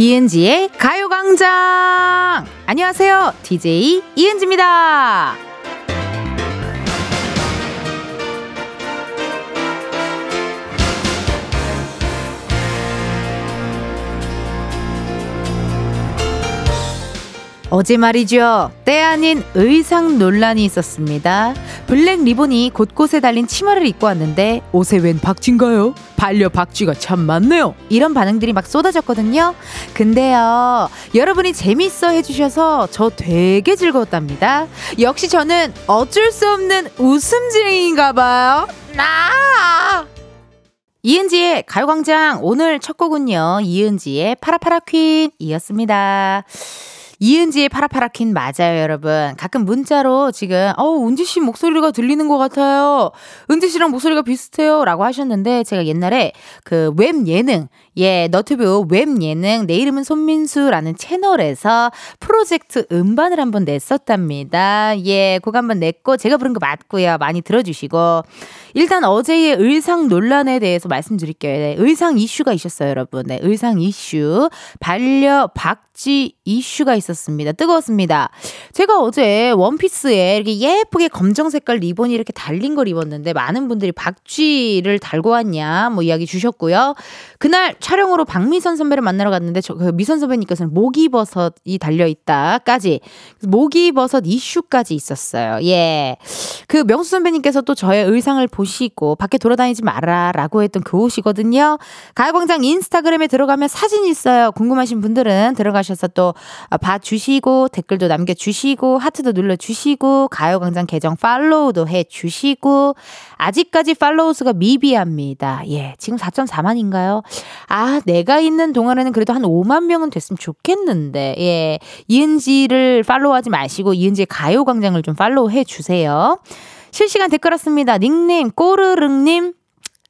이은지의 가요광장! 안녕하세요. DJ 이은지입니다. 어제 말이죠. 때 아닌 의상 논란이 있었습니다. 블랙 리본이 곳곳에 달린 치마를 입고 왔는데 옷에 웬 박쥐인가요? 반려 박쥐가 참 많네요. 이런 반응들이 막 쏟아졌거든요. 근데요, 여러분이 재밌어 해주셔서 저 되게 즐거웠답니다. 역시 저는 어쩔 수 없는 웃음쟁이인가 봐요. 나! 이은지의 가요광장 오늘 첫 곡은요, 이은지의 파라파라 퀸이었습니다. 이은지의 파라파라킨 맞아요, 여러분. 가끔 문자로 지금, 어우, 은지 씨 목소리가 들리는 것 같아요. 은지 씨랑 목소리가 비슷해요. 라고 하셨는데, 제가 옛날에 그 웹 예능, 예, 너튜브 웹 예능, 내 이름은 손민수라는 채널에서 프로젝트 음반을 한번 냈었답니다. 예, 그거 한번 냈고, 제가 부른 거 맞고요. 많이 들어주시고. 일단 어제의 의상 논란에 대해서 말씀드릴게요. 네, 의상 이슈가 있었어요, 여러분. 네, 의상 이슈. 반려 박쥐 이슈가 있었습니다. 뜨거웠습니다. 제가 어제 원피스에 이렇게 예쁘게 검정 색깔 리본이 이렇게 달린 걸 입었는데 많은 분들이 박쥐를 달고 왔냐 뭐 이야기 주셨고요. 그날 촬영으로 박미선 선배를 만나러 갔는데 저, 그 미선 선배님께서는 목이버섯이 달려 있다까지 목이버섯 이슈까지 있었어요. 예. 그 명수 선배님께서 또 저의 의상을 보시고 밖에 돌아다니지 마라 라고 했던 그 옷이거든요. 가요광장 인스타그램에 들어가면 사진 있어요. 궁금하신 분들은 들어가셔서 또 봐주시고 댓글도 남겨주시고 하트도 눌러주시고 가요광장 계정 팔로우도 해주시고 아직까지 팔로우 수가 미비합니다. 예, 지금 4.4만인가요? 아, 내가 있는 동안에는 그래도 한 5만 명은 됐으면 좋겠는데 예, 이은지를 팔로우하지 마시고 이은지의 가요광장을 좀 팔로우 해 주세요. 실시간 댓글 왔습니다. 닉네임 꼬르릉님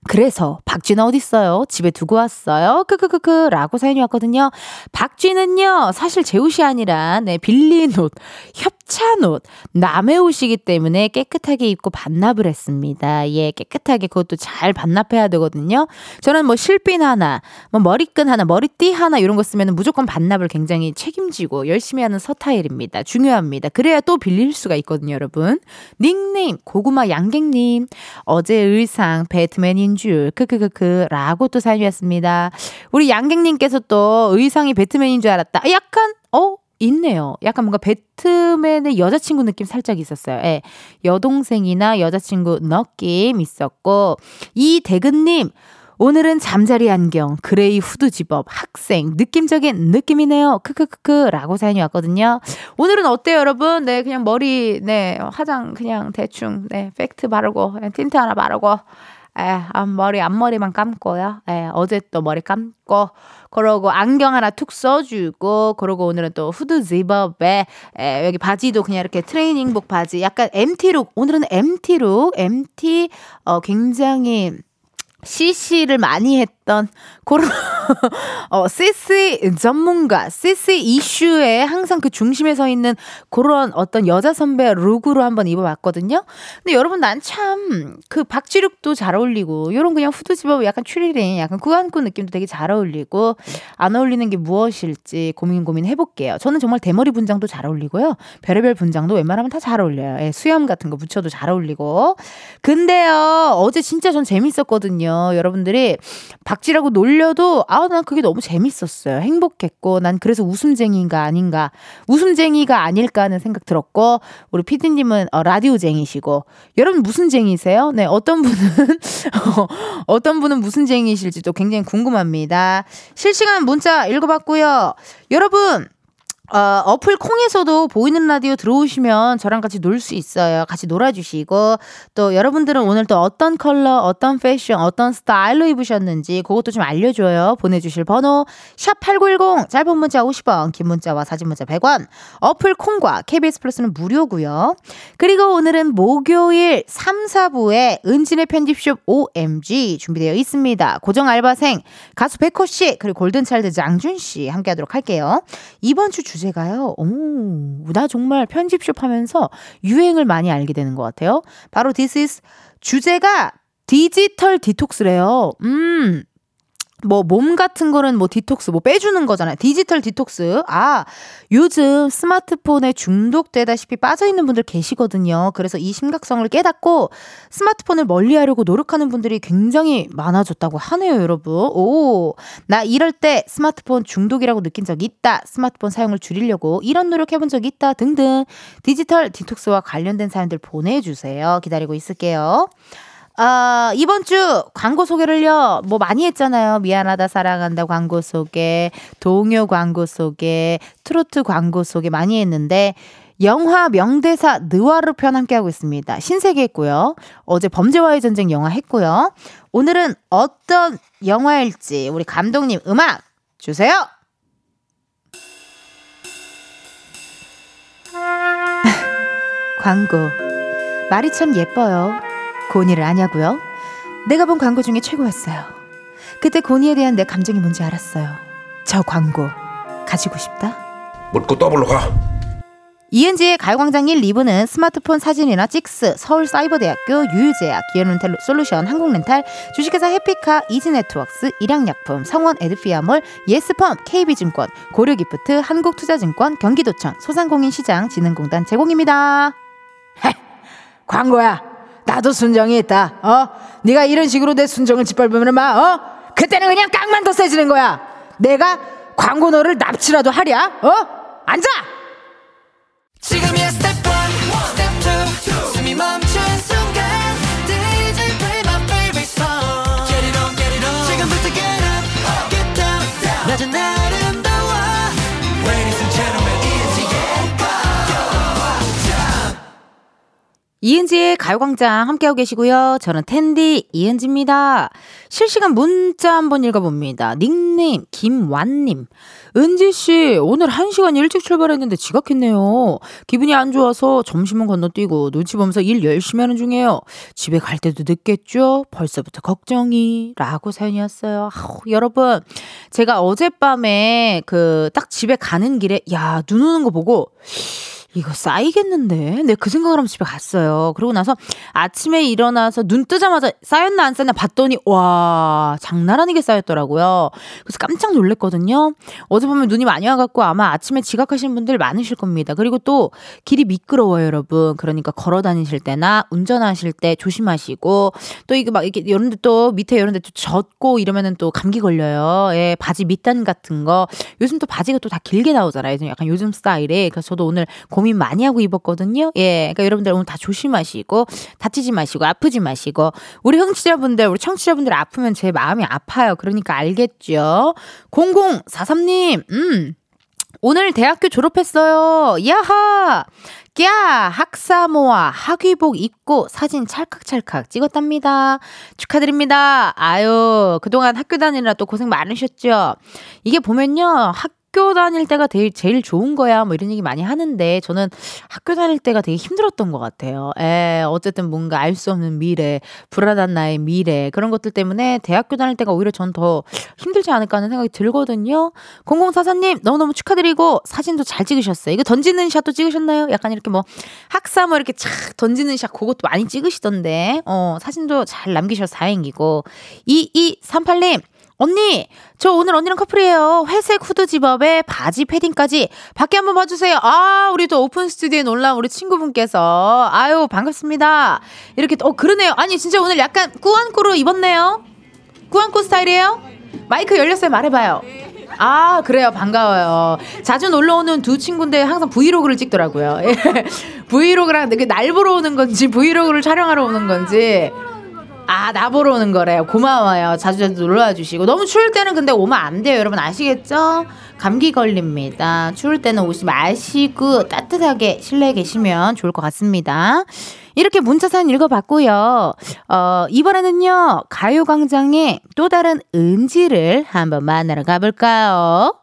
그래서 박쥐는 어딨어요? 집에 두고 왔어요? 크크크크 라고 사연이 왔거든요. 박쥐는요 사실 제 옷이 아니라 네 빌린 옷, 협찬 옷, 남의 옷이기 때문에 깨끗하게 입고 반납을 했습니다. 예 깨끗하게 그것도 잘 반납해야 되거든요. 저는 뭐 실핀 하나, 뭐 머리끈 하나, 머리띠 하나 이런 거 쓰면 무조건 반납을 굉장히 책임지고 열심히 하는 서타일입니다. 중요합니다. 그래야 또 빌릴 수가 있거든요 여러분. 닉네임 고구마 양갱님 어제 의상 배트맨인 배트맨인 줄, 크크크크, 라고 또 사연이 왔습니다. 우리 양갱님께서 또 의상이 배트맨인 줄 알았다. 약간, 어? 있네요. 약간 뭔가 배트맨의 여자친구 느낌 살짝 있었어요. 예. 여동생이나 여자친구 느낌 있었고, 이대근님, 오늘은 잠자리 안경, gray 후드 집업, 학생, 느낌적인 느낌이네요. 크크크크 라고 사연이 왔거든요. 오늘은 어때요, 여러분? 네, 그냥 머리, 네, 화장 그냥 대충, 네, 팩트 바르고, 틴트 하나 바르고, 에, 아, 머리 앞머리만 감고요. 에, 어제 또 머리 감고 그러고 안경 하나 툭 써주고 그러고 오늘은 또 후드 zip-up에 에, 여기 바지도 그냥 이렇게 트레이닝복 바지 약간 MT look 오늘은 MT look MT 어 굉장히 CC를 많이 했던 그런 어 CC 전문가, CC 이슈에 항상 그 중심에 서 있는 그런 어떤 여자 선배 look으로 한번 입어봤거든요. 근데 여러분 난 참 그 박쥐 look도 잘 어울리고 이런 그냥 후드 집업 약간 추리닝, 약간 꾸안꾸 느낌도 되게 잘 어울리고 안 어울리는 게 무엇일지 고민 고민 해볼게요. 저는 정말 대머리 분장도 잘 어울리고요. 별의별 분장도 웬만하면 다 잘 어울려요. 예, 수염 같은 거 붙여도 잘 어울리고. 근데요 어제 진짜 전 재밌었거든요. 여러분들이 박쥐라고 놀려도 아난 그게 너무 재밌었어요. 행복했고 난 그래서 웃음쟁이인가 아닌가 웃음쟁이가 아닐까 하는 생각 들었고 우리 피디님은 어, 라디오쟁이시고 여러분 무슨 쟁이세요? 네 어떤 분은 어떤 분은 무슨 쟁이실지도 굉장히 궁금합니다. 실시간 문자 읽어봤고요. 여러분 어, 어플 콩에서도 보이는 라디오 들어오시면 저랑 같이 놀 수 있어요. 같이 놀아주시고, 또 여러분들은 오늘 또 어떤 컬러, 어떤 패션, 어떤 스타일로 입으셨는지 그것도 좀 알려줘요. 보내주실 번호, 샵 8910, 짧은 문자 50원, 긴 문자와 사진 문자 100원, 어플 콩과 KBS 플러스는 무료고요 그리고 오늘은 목요일 3, 4부에 은진의 편집숍 OMG 준비되어 있습니다. 고정 알바생, 가수 백호 씨, 그리고 골든차일드 장준 씨 함께 하도록 할게요. 이번 주 주, 주제가요. 오, 나 정말 편집숍 하면서 유행을 많이 알게 되는 것 같아요. 바로 this is 주제가 디지털 디톡스래요. 음. 뭐몸 같은 거는 뭐 디톡스 뭐 빼주는 거잖아요. 디지털 디톡스. 아, 요즘 스마트폰에 중독되다시피 빠져 있는 분들 계시거든요. 그래서 이 심각성을 깨닫고 스마트폰을 멀리 하려고 노력하는 분들이 굉장히 많아졌다고 하네요, 여러분. 오, 나 이럴 때 스마트폰 중독이라고 느낀 적 있다. 스마트폰 사용을 줄이려고 이런 노력 해본 적 있다. 등등 디지털 디톡스와 관련된 사연들 보내 주세요. 기다리고 있을게요. 아, 이번 주 광고 소개를요, 뭐 많이 했잖아요. 미안하다, 사랑한다 광고 소개, 동요 광고 소개, 트로트 광고 소개 많이 했는데, 영화 명대사 느와르 편 함께하고 있습니다. 신세계 했고요. 어제 범죄와의 전쟁 영화 했고요. 오늘은 어떤 영화일지 우리 감독님 음악 주세요! 광고. 말이 참 예뻐요. 고니를 아냐고요? 내가 본 광고 중에 최고였어요. 그때 고니에 대한 내 감정이 뭔지 알았어요. 저 광고 가지고 싶다. 묻고 더블로 가. 이은지의 가요광장 1, 2부는 스마트폰 사진이나 찍스, 서울사이버대학교, 유유제약, 기어렌탈 솔루션, 한국렌탈, 주식회사 해피카, 이지네트웍스, 일양약품, 성원 에드피아몰, 예스펌, KB증권, 고려기프트, 한국투자증권, 경기도청, 소상공인시장, 진흥공단 제공입니다. 광고야. 나도 순정이 있다. 어? 네가 이런 식으로 내 순정을 짓밟으면 막 어? 그때는 그냥 깡만 더 세지는 거야. 내가 광고 너를 납치라도 하랴? 어? 앉아. 지금이야 스텝 이은지의 가요광장 함께하고 계시고요. 저는 텐디 이은지입니다. 실시간 문자 한번 읽어봅니다. 닉네임 김완님. 은지씨, 오늘 1시간 일찍 출발했는데 지각했네요. 기분이 안 좋아서 점심은 건너뛰고 눈치 보면서 일 열심히 하는 중이에요. 집에 갈 때도 늦겠죠? 벌써부터 걱정이. 라고 사연이었어요. 아우, 여러분, 제가 어젯밤에 그 딱 집에 가는 길에, 야, 눈 오는 거 보고, 이거 쌓이겠는데? 네, 그 생각을 하면 집에 갔어요. 그러고 나서 아침에 일어나서 눈 뜨자마자 쌓였나 안 쌓였나 봤더니, 와, 장난 아니게 쌓였더라고요. 그래서 깜짝 놀랐거든요. 어제 보면 눈이 많이 와갖고 아마 아침에 지각하시는 분들 많으실 겁니다. 그리고 또 길이 미끄러워요, 여러분. 그러니까 걸어 다니실 때나 운전하실 때 조심하시고, 또 이게 막 이렇게 이런 데 또 밑에 이런 데 또 젖고 이러면은 또 감기 걸려요. 예, 바지 밑단 같은 거. 요즘 또 바지가 또 다 길게 나오잖아요. 약간 요즘 스타일에. 그래서 저도 오늘 고민 많이 하고 입었거든요. 예. 그러니까 여러분들 오늘 다 조심하시고 다치지 마시고 아프지 마시고 우리 흥취자분들 우리 청취자분들 아프면 제 마음이 아파요. 그러니까 알겠죠. 0043님. 음. 오늘 대학교 졸업했어요. 야하! 꺄! 학사모와 학위복 입고 사진 찰칵찰칵 찍었답니다. 축하드립니다. 아유, 그동안 학교 다니느라 또 고생 많으셨죠? 이게 보면요, 학 학교 다닐 때가 제일, 제일 좋은 거야. 뭐 이런 얘기 많이 하는데 저는 학교 다닐 때가 되게 힘들었던 것 같아요. 에, 어쨌든 뭔가 알 수 없는 미래, 불안한 나의 미래, 그런 것들 때문에 대학교 다닐 때가 오히려 전 더 힘들지 않을까 하는 생각이 들거든요. 0044님, 너무너무 축하드리고 사진도 잘 찍으셨어요. 이거 던지는 샷도 찍으셨나요? 약간 이렇게 뭐 학사모 이렇게 착 던지는 샷 그것도 많이 찍으시던데, 어, 사진도 잘 남기셔서 다행이고. 2238님, 언니, 저 오늘 언니랑 커플이에요. 회색 후드 집업에 바지 패딩까지 밖에 한번 봐주세요. 아, 우리 또 오픈 스튜디오에 놀란 우리 친구분께서. 아유, 반갑습니다. 이렇게, 어, 그러네요. 아니, 진짜 오늘 약간 꾸안꾸로 입었네요. 꾸안꾸 스타일이에요? 마이크 열렸어요. 말해봐요. 아, 그래요. 반가워요. 자주 놀러 오는 두 친구인데 항상 브이로그를 찍더라고요. 브이로그랑 날 보러 오는 건지, 브이로그를 촬영하러 오는 건지. 아, 나 보러 오는 거래요. 고마워요. 자주 자주 놀러 와 주시고. 너무 추울 때는 근데 오면 안 돼요. 여러분 아시겠죠? 감기 걸립니다. 추울 때는 오시 마시고 따뜻하게 실내에 계시면 좋을 것 같습니다. 이렇게 문자 사연 읽어봤고요. 어, 이번에는요, 가요광장의 또 다른 은지를 한번 만나러 가볼까요?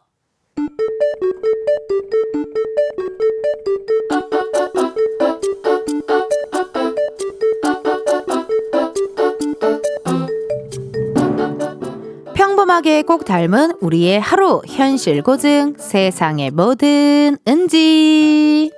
평범하게 꼭 닮은 우리의 하루. 현실 고증 세상의 모든 은지.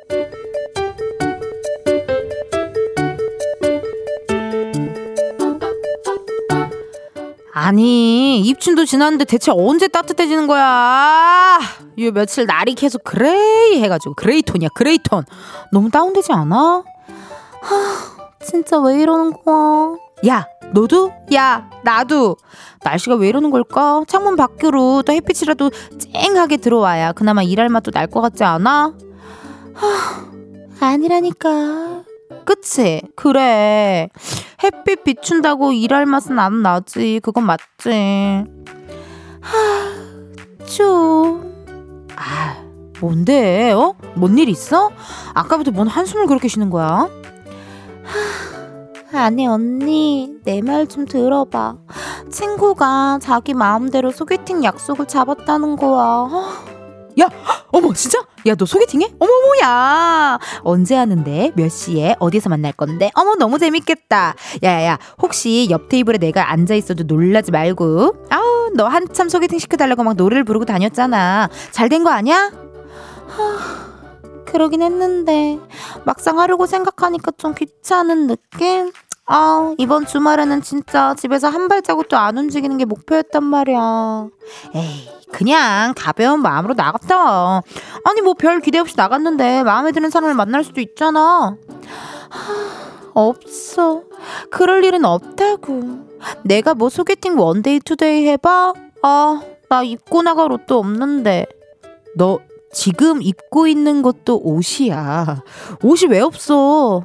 아니 입춘도 지났는데 대체 언제 따뜻해지는 거야? 요 며칠 날이 계속 gray 해가지고 gray톤이야 gray톤. 너무 다운되지 않아? 하 진짜 왜 이러는 거야? 야 너도? 야 나도 날씨가 왜 이러는 걸까? 창문 밖으로 또 햇빛이라도 쨍하게 들어와야 그나마 일할 맛도 날 것 같지 않아? 하 아니라니까 그치? 그래. 햇빛 비춘다고 일할 맛은 안 나지. 그건 맞지. 하, 좀. 아, 뭔데? 어? 뭔 일 있어? 아까부터 뭔 한숨을 그렇게 쉬는 거야? 하, 아니, 언니. 내 말 좀 들어봐. 친구가 자기 마음대로 소개팅 약속을 잡았다는 거야. 야, 어머, 진짜? 야, 너 소개팅해? 어머머야. 언제 하는데? 몇 시에? 어디서 만날 건데? 어머, 너무 재밌겠다. 야야야, 혹시 옆 테이블에 내가 앉아 있어도 놀라지 말고. 아우, 너 한참 소개팅 시켜달라고 막 노래를 부르고 다녔잖아. 잘 된 거 아니야? 하, 그러긴 했는데 막상 하려고 생각하니까 좀 귀찮은 느낌? 아, 이번 주말에는 진짜 집에서 한 발자국도 안 움직이는 게 목표였단 말이야. 에이, 그냥 가벼운 마음으로 나갔다 와. 아니, 뭐 별 기대 없이 나갔는데 마음에 드는 사람을 만날 수도 있잖아. 하, 없어. 그럴 일은 없다고. 내가 뭐 소개팅 one day two day 해봐? 아, 나 입고 나갈 옷도 없는데. 너 지금 입고 있는 것도 옷이야. 옷이 왜 없어?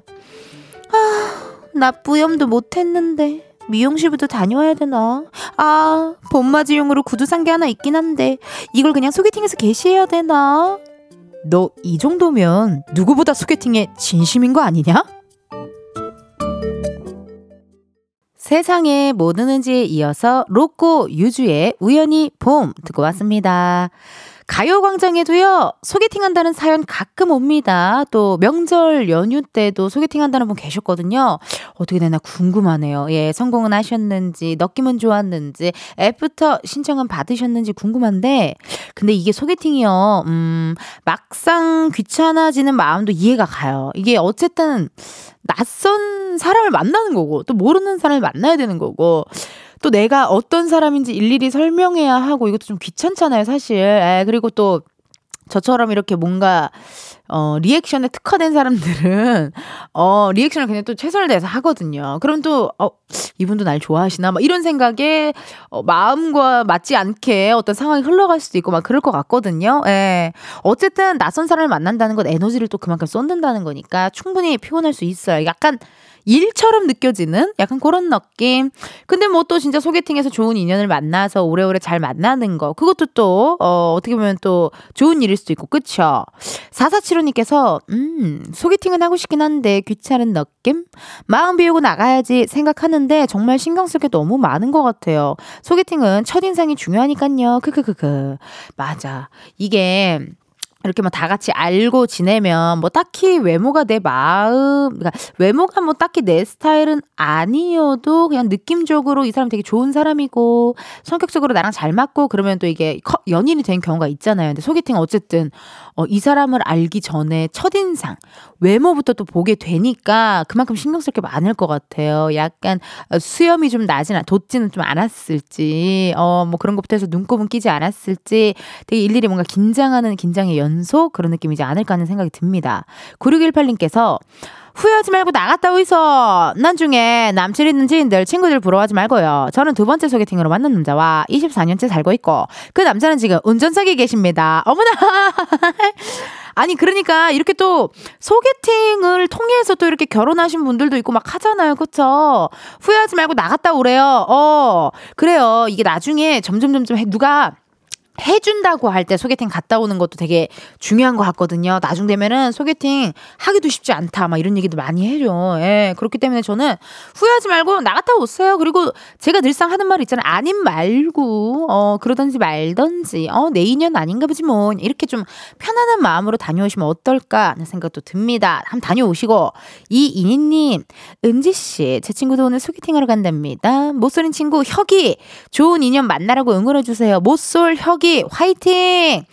아, 나 뿌염도 못했는데 미용실부터 다녀와야 되나? 아 봄맞이용으로 구두 산 게 하나 있긴 한데 이걸 그냥 소개팅에서 개시해야 되나? 너 이 정도면 누구보다 소개팅에 진심인 거 아니냐? 세상의 모든 은지에 이어서 로꼬 유주의 우연히 봄 듣고 왔습니다. 가요광장에도요, 소개팅 한다는 사연 가끔 옵니다. 또 명절 연휴 때도 소개팅 한다는 분 계셨거든요. 어떻게 되나 궁금하네요. 예, 성공은 하셨는지, 느낌은 좋았는지, 애프터 신청은 받으셨는지 궁금한데, 근데 이게 소개팅이요, 음, 막상 귀찮아지는 마음도 이해가 가요. 이게 어쨌든, 낯선 사람을 만나는 거고, 또 모르는 사람을 만나야 되는 거고, 또 내가 어떤 사람인지 일일이 설명해야 하고 이것도 좀 귀찮잖아요, 사실. 에, 그리고 또 저처럼 이렇게 뭔가 어, 리액션에 특화된 사람들은, 어, 리액션을 그냥 또 최선을 다해서 하거든요. 그럼 또, 어, 이분도 날 좋아하시나? 막 이런 생각에, 어, 마음과 맞지 않게 어떤 상황이 흘러갈 수도 있고 막 그럴 것 같거든요. 예. 어쨌든 낯선 사람을 만난다는 건 에너지를 또 그만큼 쏟는다는 거니까 충분히 피곤할 수 있어요. 약간 일처럼 느껴지는 약간 그런 느낌. 근데 뭐 또 진짜 소개팅에서 좋은 인연을 만나서 오래오래 잘 만나는 거. 그것도 또, 어, 어떻게 보면 또 좋은 일일 수도 있고, 그쵸? 4475님께서, 음, 소개팅은 하고 싶긴 한데 귀찮은 느낌? 마음 비우고 나가야지 생각하는데 정말 신경 쓸 게 너무 많은 것 같아요. 소개팅은 첫인상이 중요하니까요. 크크크크. 맞아. 이게, 이렇게 뭐 다 같이 알고 지내면 뭐 딱히 외모가 내 마음, 그러니까 외모가 뭐 딱히 내 스타일은 아니어도 그냥 느낌적으로 이 사람 되게 좋은 사람이고 성격적으로 나랑 잘 맞고 그러면 또 이게 연인이 된 경우가 있잖아요. 근데 소개팅 어쨌든 어, 이 사람을 알기 전에 첫인상, 외모부터 또 보게 되니까 그만큼 신경 쓸 게 많을 것 같아요. 약간 수염이 좀 나진, 돋지는 좀 않았을지, 어, 뭐 그런 것부터 해서 눈곱은 끼지 않았을지 되게 일일이 뭔가 긴장하는 긴장의 연속 그런 느낌이지 않을까 하는 생각이 듭니다. 9618님께서 후회하지 말고 나갔다 오이소. 난 중에 남친 있는 지인들, 친구들 부러워하지 말고요. 저는 두 번째 소개팅으로 만난 남자와 24년째 살고 있고 그 남자는 지금 운전석에 계십니다. 어머나! 아니 그러니까 이렇게 또 소개팅을 통해서 또 이렇게 결혼하신 분들도 있고 막 하잖아요. 그쵸? 후회하지 말고 나갔다 오래요. 어. 그래요. 이게 나중에 점점 점점 누가 해준다고 할 때 소개팅 갔다 오는 것도 되게 중요한 것 같거든요. 나중 되면은 소개팅 하기도 쉽지 않다. 막 이런 얘기도 많이 해줘. 예. 그렇기 때문에 저는 후회하지 말고 나갔다 오세요. 그리고 제가 늘상 하는 말 있잖아요. 아님 말고, 어, 그러던지 말던지, 어, 내 인연 아닌가 보지 뭐. 이렇게 좀 편안한 마음으로 다녀오시면 어떨까 하는 생각도 듭니다. 한번 다녀오시고. 이인희님, 은지씨, 제 친구도 오늘 소개팅 하러 간답니다. 못쏠린 친구, 혁이, 좋은 인연 만나라고 응원해주세요. 못 쏠 혁이 혁이 화이팅!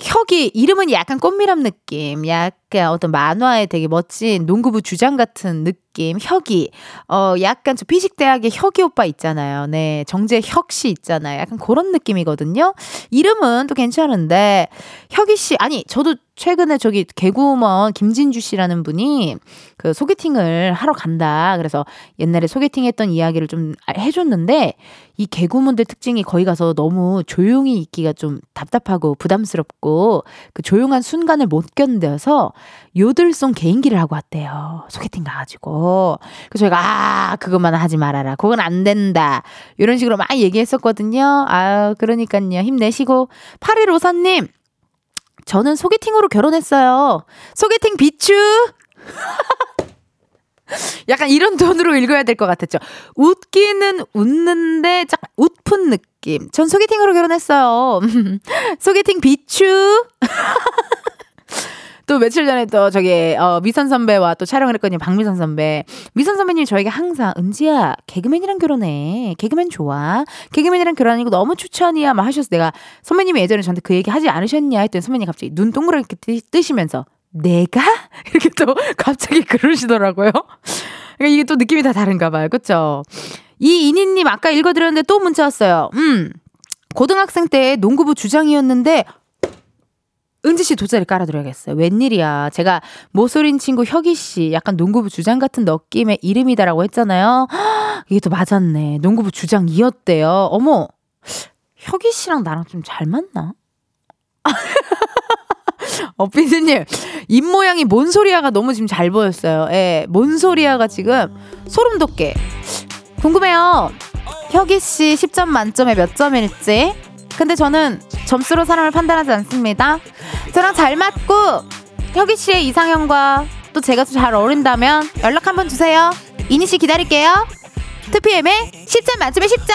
혁이 이름은 약간 꽃미남 느낌. 약간 약간 어떤 만화의 되게 멋진 농구부 주장 같은 느낌, 혁이. 어, 약간 저 피식대학의 혁이 오빠 있잖아요. 네. 정재혁 씨 있잖아요. 약간 그런 느낌이거든요. 이름은 또 괜찮은데, 혁이 씨, 아니, 저도 최근에 저기 개구먼 김진주 씨라는 분이 그 소개팅을 하러 간다. 그래서 옛날에 소개팅 했던 이야기를 좀 해줬는데 이 개구먼들 특징이 거기 가서 너무 조용히 있기가 좀 답답하고 부담스럽고 그 조용한 순간을 못 견뎌서 요들송 개인기를 하고 왔대요. 소개팅 가가지고. 그래서 저희가 아, 그것만 하지 말아라. 그건 안 된다. 이런 식으로 막 얘기했었거든요. 아유, 그러니까요. 힘내시고. 8154님, 저는 소개팅으로 결혼했어요. 소개팅 비추! 약간 이런 톤으로 읽어야 될 것 같았죠. 웃기는 웃는데 짝 웃픈 느낌. 전 소개팅으로 결혼했어요. 소개팅 비추! 또 며칠 전에 또 저기 어 미선 선배와 또 촬영을 했거든요. 박미선 선배. 미선 선배님 저에게 항상 은지야 개그맨이랑 결혼해. 개그맨 좋아. 개그맨이랑 결혼하는 거 너무 추천이야. 막 하셔서 내가 선배님이 예전에 저한테 그 얘기 하지 않으셨냐 했더니 선배님 갑자기 눈 동그랗게 뜨시면서 내가 이렇게 또 갑자기 그러시더라고요. 그러니까 이게 또 느낌이 다 다른가 봐요. 그렇죠? 이인희님 아까 읽어드렸는데 또 문자 왔어요. 음. 고등학생 때 농구부 주장이었는데 은지 씨 돗자리 깔아드려야겠어요. 웬일이야. 제가 모쏠인 친구 혁이 씨 약간 농구부 주장 같은 느낌의 이름이다라고 했잖아요. 이게 또 맞았네. 농구부 주장이었대요. 어머, 혁이 씨랑 나랑 좀 잘 맞나? 어, 피디님, 입모양이 몬소리아가 너무 지금 잘 보였어요. 예, 몬소리아가 지금 소름 돋게. 궁금해요. 혁이 씨 10점 만점에 몇 점일지? 근데 저는 점수로 사람을 판단하지 않습니다. 저랑 잘 맞고 혁이 씨의 이상형과 또 제가 잘 어울린다면 연락 한번 주세요. 이니 씨 기다릴게요. 2PM의 10점 만점에 10점.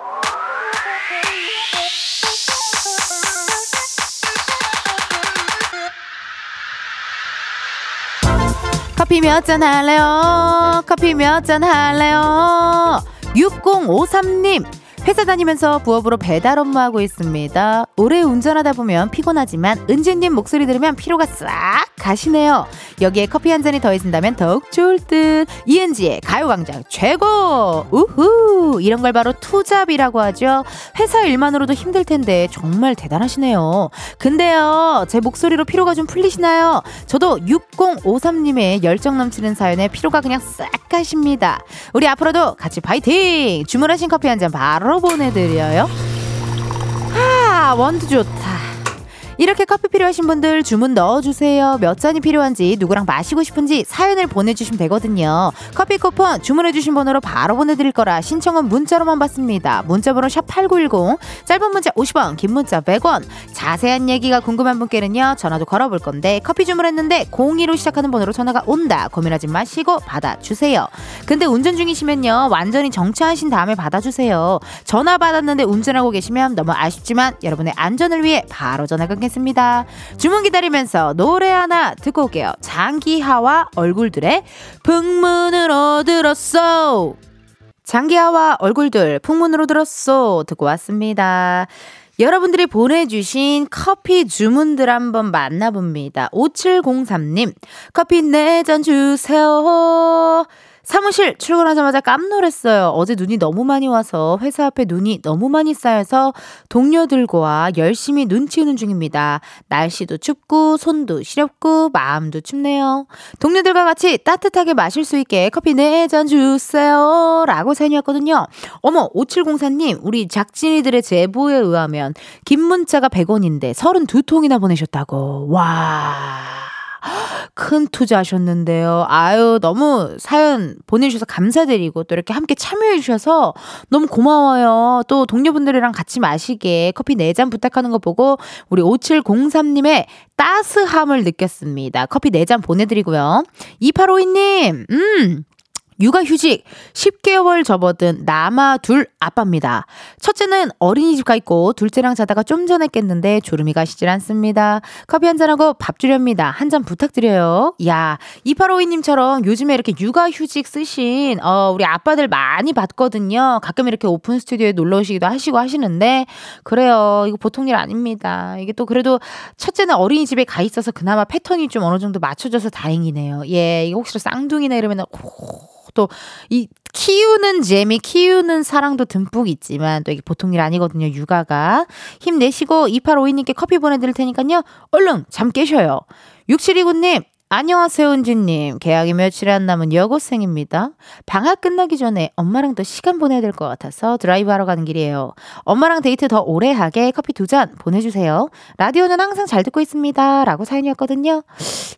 커피 몇 잔 할래요? 커피 몇 잔 할래요? 6053님 회사 다니면서 부업으로 배달 업무하고 있습니다. 오래 운전하다 보면 피곤하지만 은지님 목소리 들으면 피로가 싹 가시네요. 여기에 커피 한 잔이 더해진다면 더욱 좋을 듯. 이은지의 가요광장 최고! 우후! 이런 걸 바로 투잡이라고 하죠. 회사 일만으로도 힘들 텐데 정말 대단하시네요. 근데요, 제 목소리로 피로가 좀 풀리시나요? 저도 6053님의 열정 넘치는 사연에 피로가 그냥 싹 가십니다. 우리 앞으로도 같이 파이팅! 주문하신 커피 한 잔 바로 바로 보내드려요. 아, 원두 좋다. 이렇게 커피 필요하신 분들 주문 넣어주세요. 몇 잔이 필요한지 누구랑 마시고 싶은지 사연을 보내주시면 되거든요. 커피 쿠폰 주문해주신 번호로 바로 보내드릴 거라 신청은 문자로만 받습니다. 문자번호 샵 8910 짧은 문자 50원 긴 문자 100원 자세한 얘기가 궁금한 분께는요. 전화도 걸어볼 건데 커피 주문했는데 02로 시작하는 번호로 전화가 온다. 고민하지 마시고 받아주세요. 근데 운전 중이시면요. 완전히 정차하신 다음에 받아주세요. 전화 받았는데 운전하고 계시면 너무 아쉽지만 여러분의 안전을 위해 바로 전화 끊 하겠습니다. 주문 기다리면서 노래 하나 듣고 올게요. 장기하와 얼굴들의 풍문으로 들었어. 장기하와 얼굴들 풍문으로 들었어. 듣고 왔습니다. 여러분들이 보내주신 커피 주문들 한번 만나봅니다. 5703님, 커피 4잔 주세요. 사무실 출근하자마자 깜놀했어요. 어제 눈이 너무 많이 와서 회사 앞에 눈이 너무 많이 쌓여서 동료들과 열심히 눈 치우는 중입니다. 날씨도 춥고 손도 시렵고 마음도 춥네요. 동료들과 같이 따뜻하게 마실 수 있게 커피 4잔 주세요. 라고 사연이었거든요. 어머 5704님 우리 작진이들의 제보에 의하면 긴 문자가 100원인데 32통이나 보내셨다고. 와. 큰 투자하셨는데요. 아유, 너무 사연 보내주셔서 감사드리고 또 이렇게 함께 참여해주셔서 너무 고마워요. 또 동료분들이랑 같이 마시게 커피 4잔 부탁하는 거 보고 우리 5703님의 따스함을 느꼈습니다. 커피 4잔 보내드리고요. 2852님, 음. 육아휴직 10개월 접어든 남아 둘 아빠입니다. 첫째는 어린이집 가 있고 둘째랑 자다가 좀 전에 깼는데 졸음이 가시질 않습니다. 커피 한 잔하고 밥 주렵니다. 한 잔 부탁드려요. 야, 2852님처럼 요즘에 이렇게 육아휴직 쓰신 어, 우리 아빠들 많이 봤거든요. 가끔 이렇게 오픈 스튜디오에 놀러 오시기도 하시고 하시는데 그래요. 이거 보통 일 아닙니다. 이게 또 그래도 첫째는 어린이집에 가 있어서 그나마 패턴이 좀 어느 정도 맞춰져서 다행이네요. 예, 이거 혹시 쌍둥이나 이러면 또 이 키우는 재미, 키우는 사랑도 듬뿍 있지만 또 이게 보통 일 아니거든요. 육아가. 힘내시고 2852님께 커피 보내드릴 테니까요. 얼른 잠 깨셔요. 6729님, 안녕하세요, 은지님. 계약이 며칠 안 남은 여고생입니다. 방학 끝나기 전에 엄마랑 더 시간 보내야 될 것 같아서 드라이브 하러 가는 길이에요. 엄마랑 데이트 더 오래 하게 커피 두 잔 보내주세요. 라디오는 항상 잘 듣고 있습니다. 라고 사연이었거든요.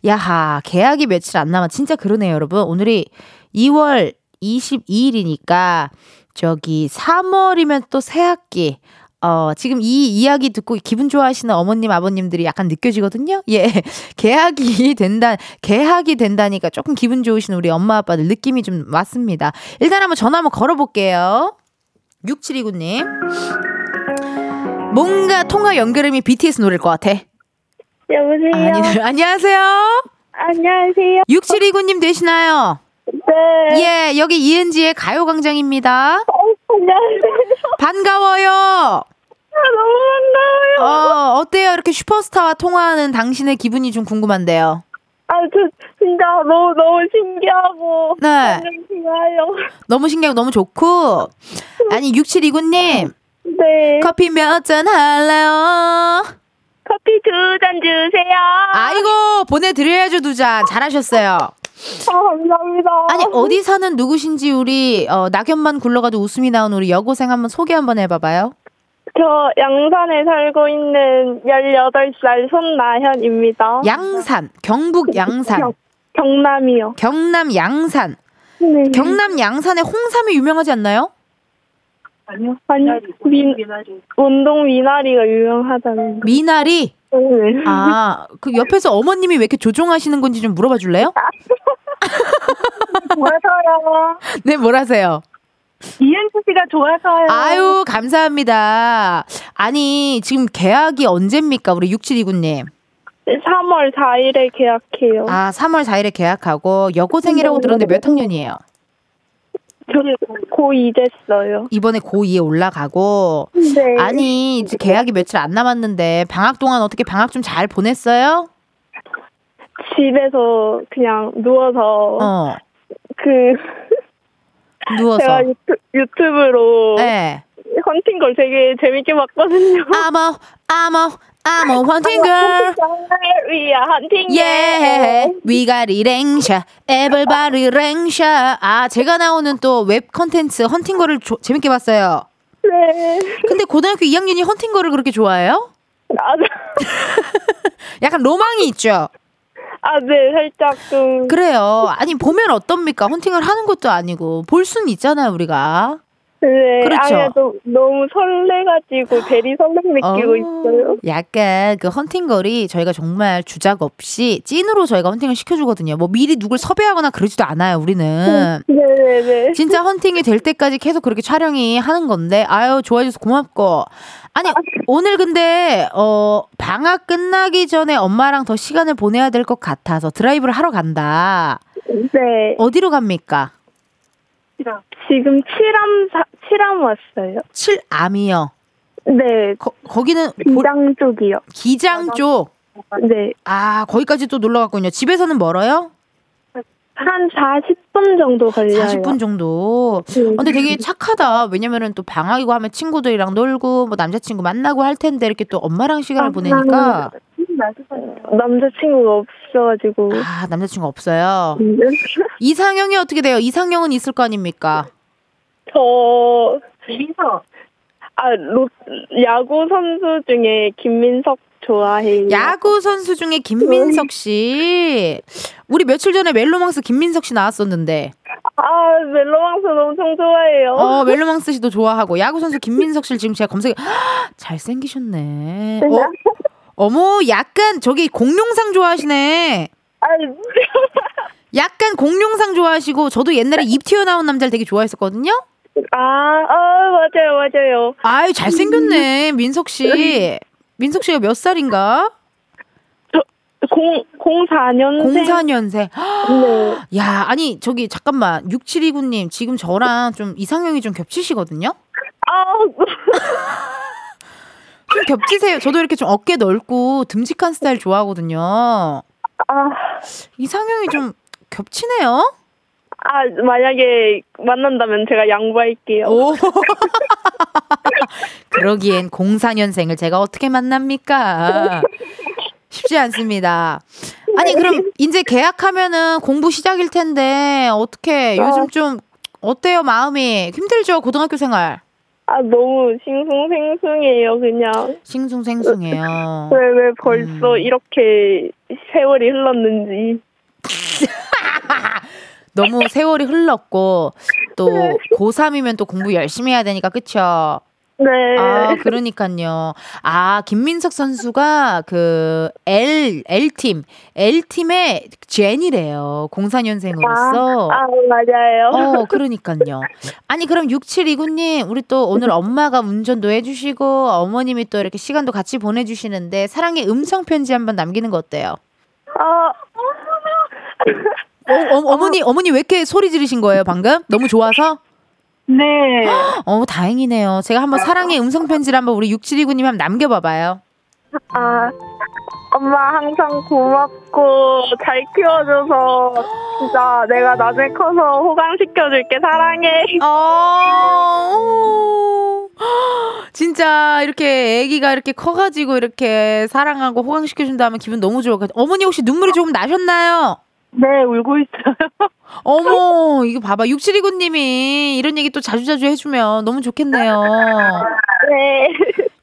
야하, 계약이 며칠 안 남아. 진짜 그러네요, 여러분. 오늘이 2월 22일이니까 저기 3월이면 또 새학기. 어, 지금 이 이야기 듣고 기분 좋아하시는 어머님, 아버님들이 약간 느껴지거든요? 예. 개학이 된다, 개학이 된다니까 조금 기분 좋으신 우리 엄마, 아빠들 느낌이 좀 왔습니다. 일단 한번 전화 한번 걸어볼게요. 6729님. 뭔가 통화 연결음이 BTS 노래일 것 같아. 여보세요. 아니, 안녕하세요. 안녕하세요. 6729님 되시나요? 네. 예, 여기 이은지의 가요광장입니다. 어, 안녕하세요. 반가워요. 아, 너무 반가워요. 어, 어때요? 이렇게 슈퍼스타와 통화하는 당신의 기분이 좀 궁금한데요. 아, 저 진짜 너무 너무 신기하고 네. 좋아요. 너무 신기하고 너무 좋고. 아니, 6729님, 네. 커피 몇 잔 할래요? 커피 두 잔 주세요. 아이고, 보내드려야죠, 두 잔. 잘하셨어요. 아, 감사합니다. 아니, 어디 사는 누구신지 우리, 어, 낙엽만 굴러가도 웃음이 나온 우리 여고생 한번 소개 한번 해봐봐요. 저 양산에 살고 있는 18살 손나현입니다. 양산, 경북 양산, 경, 경남이요. 경남 양산. 네. 경남 양산에 홍삼이 유명하지 않나요? 아니요. 아니, 미, 운동 미나리가 유명하다는. 미나리? 네. 아, 그 옆에서 어머님이 왜 이렇게 조종하시는 건지 좀 물어봐 줄래요? 좋아서요. 네, 뭐라세요? 이은수 씨가 좋아서요. 아유, 감사합니다. 아니, 지금 계약이 언제입니까? 우리 6729님. 3월 4일에 계약해요. 아, 3월 4일에 계약하고 여고생이라고 들었는데 몇 학년이에요? 저 고2 됐어요. 이번에 고2에 올라가고. 네. 아니, 이제 계약이 며칠 안 남았는데 방학 동안 어떻게 방학 좀 잘 보냈어요? 집에서 그냥 누워서 어, 그 누워서. 제가 유튜, 유튜브로 네. 헌팅 걸 되게 재밌게 봤거든요. 아머, 아머, 아머, 헌팅 걸. 위야 헌팅 예, 위가리 랭샤, 에벌바리 랭샤. 아, 제가 나오는 또 웹 컨텐츠 헌팅거를 조- 재밌게 봤어요. 네. 근데 고등학교 2학년이 헌팅거를 그렇게 좋아해요? 아, 네. 약간 로망이 있죠. 아, 네, 살짝 좀. 그래요. 아니 보면 어떻습니까? 헌팅을 하는 것도 아니고 볼 수는 있잖아요, 우리가. 네. 그렇죠. 너, 너무 설레가지고 대리 설렘 느끼고 어, 있어요. 약간 그 헌팅거리 저희가 정말 주작 없이 찐으로 저희가 헌팅을 시켜주거든요. 뭐 미리 누굴 섭외하거나 그러지도 않아요, 우리는. 네네네. 진짜 헌팅이 될 때까지 계속 그렇게 촬영이 하는 건데 아유 좋아해줘서 고맙고 아니 오늘 근데 어 방학 끝나기 전에 엄마랑 더 시간을 보내야 될 것 같아서 드라이브를 하러 간다 네. 어디로 갑니까 지금 칠암, 사, 칠암 왔어요. 칠암이요 네. 거, 거기는 보- 기장 쪽이요. 기장 쪽 네. 아 거기까지 또 놀러 갔군요 집에서는 멀어요 한 40분 정도 걸려요. 40분 정도 네. 어, 근데 되게 착하다 왜냐면은 또 방학이고 하면 친구들이랑 놀고 뭐 남자친구 만나고 할 텐데 이렇게 또 엄마랑 시간을 보내니까 남자친구가 없어가지고. 아 남자친구 없어요 네. 이상형이 어떻게 돼요? 이상형은 있을 거 아닙니까? 저, 아, 로, 야구 선수 중에 김민석 좋아해요. 야구 선수 중에 김민석 씨. 우리 며칠 전에 멜로망스 김민석 씨 나왔었는데. 아, 멜로망스 엄청 좋아해요. 어, 멜로망스 씨도 좋아하고 야구 선수 김민석 씨를 지금 제가 검색해 잘생기셨네. 어, 어머, 약간 저기 공룡상 좋아하시네. 약간 공룡상 좋아하시고 저도 옛날에 입 튀어나온 남자를 되게 좋아했었거든요. 아, 아, 맞아요, 맞아요. 아유, 잘생겼네. 민석 씨. 민석 씨가 몇 살인가? 공, 04년생. 04년생. 네. 야, 아니, 저기, 잠깐만. 6729님, 지금 저랑 좀 이상형이 좀 겹치시거든요? 아, 좀 겹치세요. 저도 이렇게 좀 어깨 넓고 듬직한 스타일 좋아하거든요. 아, 이상형이 좀 겹치네요? 아, 만약에 만난다면 제가 양보할게요. 오. 그러기엔 04년생을 제가 어떻게 만납니까? 쉽지 않습니다. 아니, 그럼 이제 계약하면은 공부 시작일 텐데, 어떻게, 요즘 좀, 어때요, 마음이? 힘들죠, 고등학교 생활? 아, 너무 싱숭생숭해요, 그냥. 싱숭생숭해요. 왜, 왜 벌써 음. 이렇게 세월이 흘렀는지. 너무 세월이 흘렀고, 또, 고3이면 또 공부 열심히 해야 되니까, 그쵸? 네. 아, 그러니까요. 아, 김민석 선수가 그 L L팀, L팀의 제니래요. 04년생으로서. 아, 맞아요. 어, 그러니까요. 아니, 그럼 6729 님, 우리 또 오늘 엄마가 운전도 해 주시고, 어머님이 또 이렇게 시간도 같이 보내 주시는데, 사랑의 음성 편지 한번 남기는 거 어때요? 아, 어, 어, 어머니, 어머니 왜 이렇게 소리 지르신 거예요, 방금? 너무 좋아서? 네. 어, 다행이네요. 제가 한번 사랑의 음성 편지를 한번 우리 6729님 한번 남겨봐봐요. 아, 엄마 항상 고맙고 잘 키워줘서 진짜 내가 나중에 커서 호강시켜줄게 사랑해. 어, 진짜 이렇게 아기가 이렇게 커가지고 이렇게 사랑하고 호강시켜준다면 기분 너무 좋을 것 같아요. 어머니 혹시 눈물이 조금 나셨나요? 네 울고 있어요. 어머, 이거 봐봐. 6729님이 이런 얘기 또 자주자주 해주면 너무 좋겠네요. 네.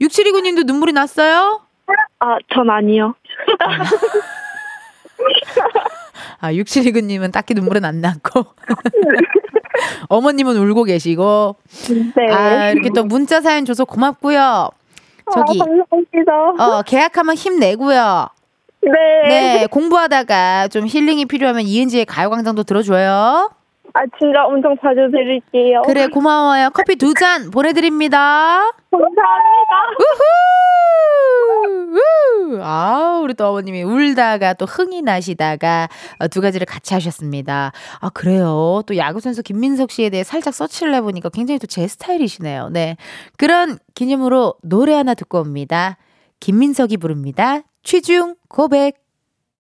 6729님도 눈물이 났어요? 아, 전 아니요. 아, 6729님은 딱히 눈물은 안 났고. 어머님은 울고 계시고. 네. 아, 이렇게 또 문자 사연 줘서 고맙고요. 저기, 아, 감사합니다. 어, 계약하면 힘내고요. 네. 네, 공부하다가 좀 힐링이 필요하면 이은지의 가요광장도 들어줘요. 아, 진짜 엄청 자주 드릴게요. 그래, 고마워요. 커피 두 잔 보내드립니다. 감사합니다. 우후! 우! 아, 우리 또 어머님이 울다가 또 흥이 나시다가 어, 두 가지를 같이 하셨습니다. 아, 그래요. 또 야구선수 김민석 씨에 대해 살짝 서치를 해보니까 굉장히 또 제 스타일이시네요. 네. 그런 기념으로 노래 하나 듣고 옵니다. 김민석이 부릅니다. 취중 고백.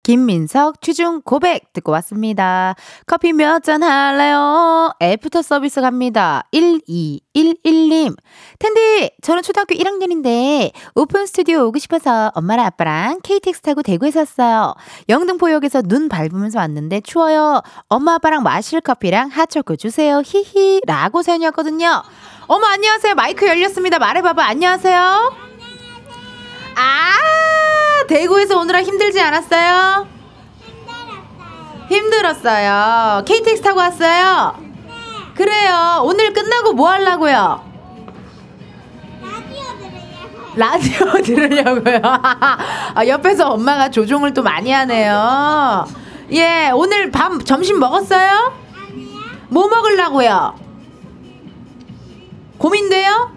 김민석 취중 고백 듣고 왔습니다. 커피 몇 잔 할래요? 애프터 서비스 갑니다. 1211님. 텐디, 저는 초등학교 1학년인데 오픈 스튜디오 오고 싶어서 엄마랑 아빠랑 KTX 타고 대구에 샀어요. 영등포역에서 눈 밟으면서 왔는데 추워요. 엄마 아빠랑 마실 커피랑 핫초코 주세요. 히히 라고 사연이었거든요. 어머 안녕하세요. 마이크 열렸습니다. 말해봐봐. 안녕하세요. 아 대구에서 오느라 힘들지 않았어요? 힘들었어요. KTX 타고 왔어요? 그래요. 오늘 끝나고 뭐 하려고요? 라디오 들으려고요. 아, 옆에서 엄마가 조종을 또 많이 하네요. 예, 오늘 밤 점심 먹었어요? 뭐 먹으려고요? 고민돼요?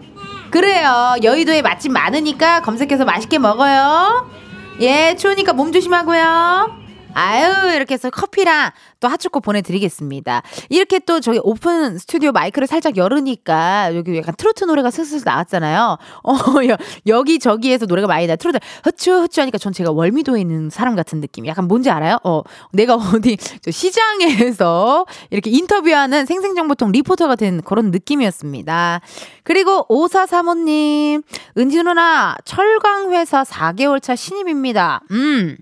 그래요. 여의도에 맛집 많으니까 검색해서 맛있게 먹어요. 예, 추우니까 몸 조심하고요. 아유, 이렇게 해서 커피랑 또 핫초코 보내드리겠습니다. 이렇게 또 저기 오픈 스튜디오 마이크를 살짝 열으니까 여기 약간 트로트 노래가 슬슬 나왔잖아요. 어, 여, 여기저기에서 노래가 많이 나. 트로트 허추 허추 하니까 전 제가 월미도에 있는 사람 같은 느낌. 약간 뭔지 알아요? 어, 내가 어디 저 시장에서 이렇게 인터뷰하는 생생정보통 리포터가 된 그런 느낌이었습니다. 그리고 5435님, 은지 누나 철강회사 4개월 차 신입입니다. 음.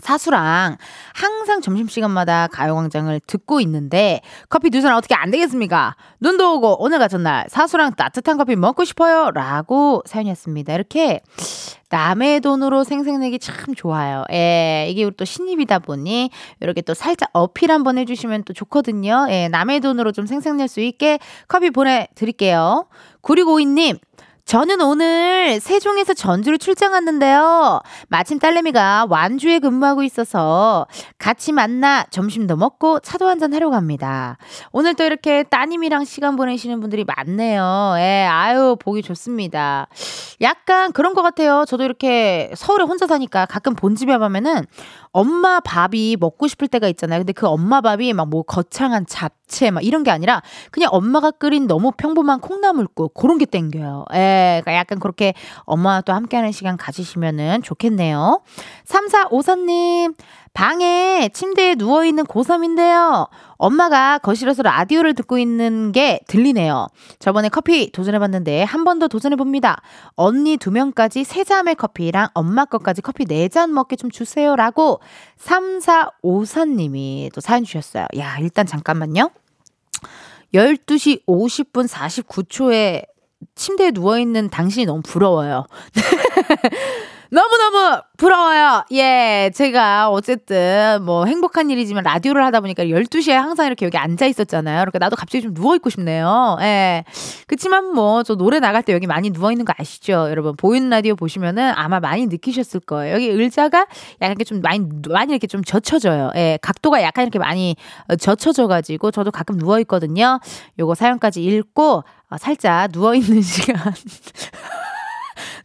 사수랑 항상 점심시간마다 가요광장을 듣고 있는데 커피 두 잔 어떻게 안 되겠습니까? 눈도 오고 오늘 같은 날 사수랑 따뜻한 커피 먹고 싶어요 라고 사연이었습니다. 이렇게 남의 돈으로 생색내기 참 좋아요. 예, 이게 우리 또 신입이다 보니 이렇게 또 살짝 어필 한번 해주시면 또 좋거든요. 예, 남의 돈으로 좀 생색낼 수 있게 커피 보내드릴게요. 9652님, 저는 오늘 세종에서 전주를 출장 왔는데요. 마침 딸내미가 완주에 근무하고 있어서 같이 만나 점심도 먹고 차도 한잔 하려고 합니다. 오늘 또 이렇게 따님이랑 시간 보내시는 분들이 많네요. 예, 아유, 보기 좋습니다. 약간 그런 것 같아요. 저도 이렇게 서울에 혼자 사니까 가끔 본집에 가면은 엄마 밥이 먹고 싶을 때가 있잖아요. 근데 그 엄마 밥이 막 뭐 거창한 잡채 막 이런 게 아니라 그냥 엄마가 끓인 너무 평범한 콩나물국 그런 게 땡겨요. 예, 그러니까 약간 그렇게 엄마와 또 함께하는 시간 가지시면은 좋겠네요. 3454님, 방에 침대에 누워있는 고3인데요. 엄마가 거실에서 라디오를 듣고 있는 게 들리네요. 저번에 커피 도전해봤는데 한 번 더 도전해봅니다. 언니 두 명까지 세 잔의 커피랑 엄마 것까지 커피 네 잔 먹게 좀 주세요. 라고 3454님이 또 사연 주셨어요. 야, 일단 잠깐만요. 12시 50분 49초에 침대에 누워있는 당신이 너무 부러워요. 너무너무 부러워요. 예, 제가 어쨌든 뭐 행복한 일이지만 라디오를 하다 보니까 12시에 항상 이렇게 여기 앉아 있었잖아요. 그러니까 나도 갑자기 좀 누워있고 싶네요. 예. 그치만 뭐 저 노래 나갈 때 여기 많이 누워있는 거 아시죠? 여러분, 보이는 라디오 보시면은 아마 많이 느끼셨을 거예요. 여기 의자가 약간 이렇게 좀 많이, 많이 이렇게 좀 젖혀져요. 예, 각도가 약간 이렇게 많이 젖혀져가지고 저도 가끔 누워있거든요. 요거 사연까지 읽고 어, 살짝 누워있는 시간.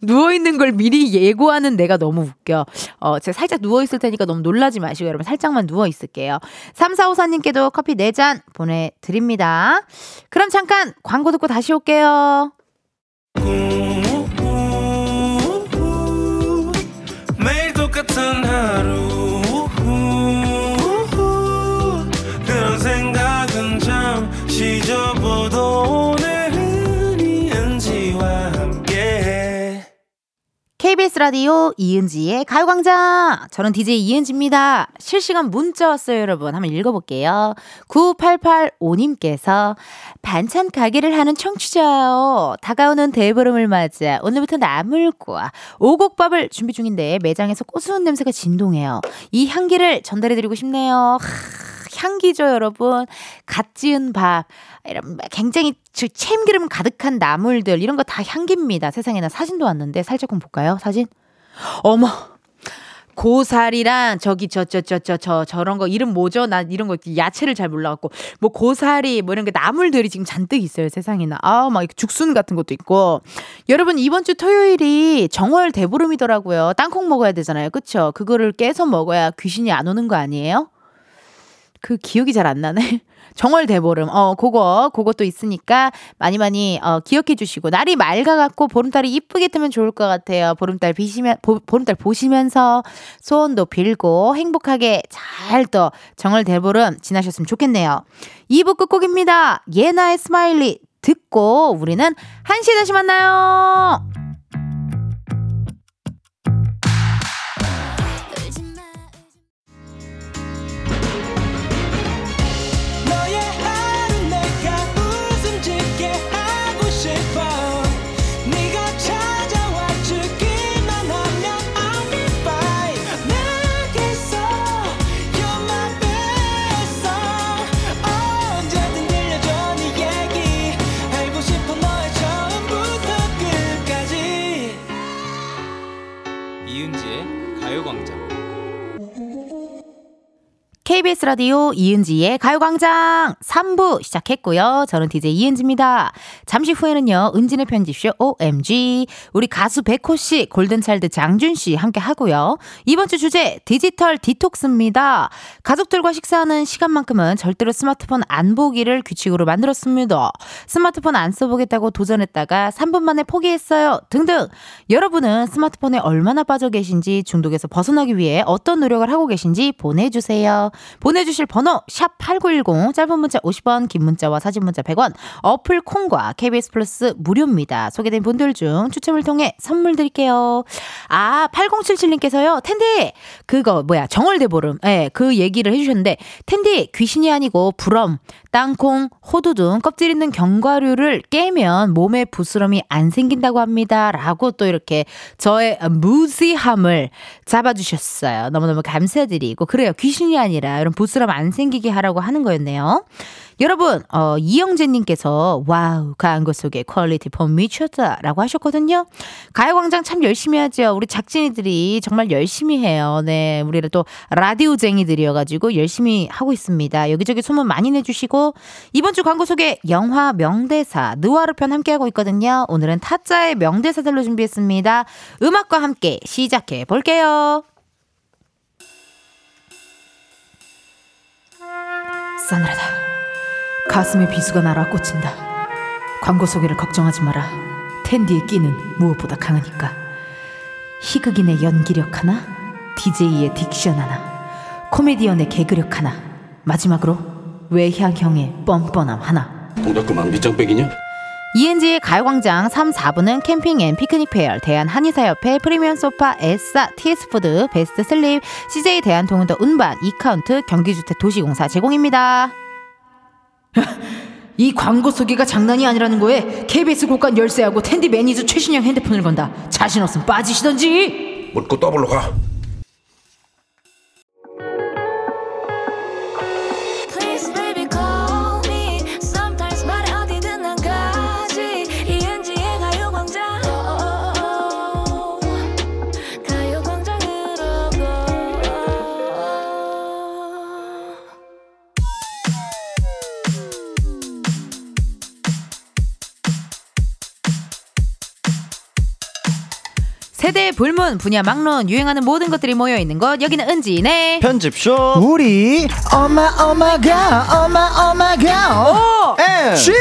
누워있는 걸 미리 예고하는 내가 너무 웃겨. 어, 제가 살짝 누워있을 테니까 너무 놀라지 마시고 여러분 살짝만 누워있을게요. 3454님께도 커피 4잔 보내드립니다. 그럼 잠깐 광고 듣고 다시 올게요. 매일 똑같은 하루 KBS 라디오 이은지의 가요광장. 저는 DJ 이은지입니다. 실시간 문자 왔어요, 여러분. 한번 읽어볼게요. 9885님께서 반찬 가게를 하는 청취자요. 다가오는 대보름을 맞아 오늘부터 나물과 오곡밥을 준비 중인데 매장에서 고소한 냄새가 진동해요. 이 향기를 전달해드리고 싶네요. 하, 향기죠, 여러분. 갓 지은 밥. 이런 굉장히 저 참기름 가득한 나물들 이런 거 다 향기입니다. 세상에나 사진도 왔는데 살짝 좀 볼까요? 사진? 어머. 고사리랑 저기 저 저 저 저 저 저런 거 이름 뭐죠? 나 이런 거 야채를 잘 몰라갖고 뭐 고사리 뭐 이런 게 나물들이 지금 잔뜩 있어요 세상에나 아막 죽순 같은 것도 있고 여러분 이번 주 토요일이 정월 대보름이더라고요 땅콩 먹어야 되잖아요 그쵸? 그거를 깨서 먹어야 귀신이 안 오는 거 아니에요? 그 기억이 잘 안 나네. 정월 대보름. 어, 그거, 그것도 있으니까 많이 많이 어, 기억해 주시고 날이 맑아갖고 보름달이 이쁘게 뜨면 좋을 것 같아요. 보름달 비시면 보, 보름달 보시면서 소원도 빌고 행복하게 잘 또 정월 대보름 지나셨으면 좋겠네요. 2부 끝곡입니다. 예나의 Smiley 듣고 우리는 1시에 다시 만나요. KBS 라디오 이은지의 가요광장 3부 시작했고요. 저는 DJ 이은지입니다. 잠시 후에는요, 은지네 편집숍 OMG, 우리 가수 백호 씨, 골든차일드 장준 씨 함께 하고요. 이번 주 주제, 디지털 디톡스입니다. 가족들과 식사하는 시간만큼은 절대로 스마트폰 안 보기를 규칙으로 만들었습니다. 스마트폰 안 써보겠다고 도전했다가 3분 만에 포기했어요. 등등. 여러분은 스마트폰에 얼마나 빠져 계신지 중독에서 벗어나기 위해 어떤 노력을 하고 계신지 보내주세요. 보내주실 번호 샵8910 짧은 문자 50원 긴 문자와 사진 문자 100원 어플 콩과 KBS 플러스 무료입니다. 소개된 분들 중 추첨을 통해 선물 드릴게요. 아 8077님께서요. 텐디 그거 뭐야 정월대보름 예, 그 얘기를 해주셨는데 텐디 귀신이 아니고 부럼 땅콩 호두 등 껍질 있는 견과류를 깨면 몸에 부스럼이 안 생긴다고 합니다. 라고 또 이렇게 저의 무지함을 잡아주셨어요. 너무너무 감사드리고 그래요. 귀신이 아니라 이런 부스럼 안 생기게 하라고 하는 거였네요. 여러분, 어, 이영재님께서, 와우, 광고 속에 quality 폼 미쳤다. 라고 하셨거든요. 가요광장 참 열심히 하죠. 우리 작진이들이 정말 열심히 해요. 네. 우리는 또 라디오쟁이들이어가지고 열심히 하고 있습니다. 여기저기 소문 많이 내주시고, 이번 주 광고 속에 영화 명대사, 느와르 편 함께하고 있거든요. 오늘은 타짜의 명대사들로 준비했습니다. 음악과 함께 시작해 볼게요. 싸늘하다. 가슴에 비수가 날아 꽂힌다. 광고 소개를 걱정하지 마라. 텐디의 끼는 무엇보다 강하니까. 희극인의 연기력 하나, DJ의 딕션 하나, 코미디언의 개그력 하나, 마지막으로 외향형의 뻔뻔함 하나. 동작 그만 밑장 빼기냐? 이은지의 가요광장 3, 4부는 캠핑 앤 피크닉 페어, 대한 한의사협회, 프리미엄 소파, 에싸, TS푸드, 베스트 슬립, CJ 대한통운 더 운반, 이카운트, 경기주택 도시공사 제공입니다. 이 광고 소개가 장난이 아니라는 거에 KBS 곳간 열쇠하고 텐디 매니저 최신형 핸드폰을 건다. 자신 없으면 빠지시던지. 묻고 더블로 가. 세대의 불문, 분야 막론, 유행하는 모든 것들이 모여 있는 곳. 여기는 은지네. 편집쇼 우리 엄마 엄마가 엄마 엄마가 오! 앤쥐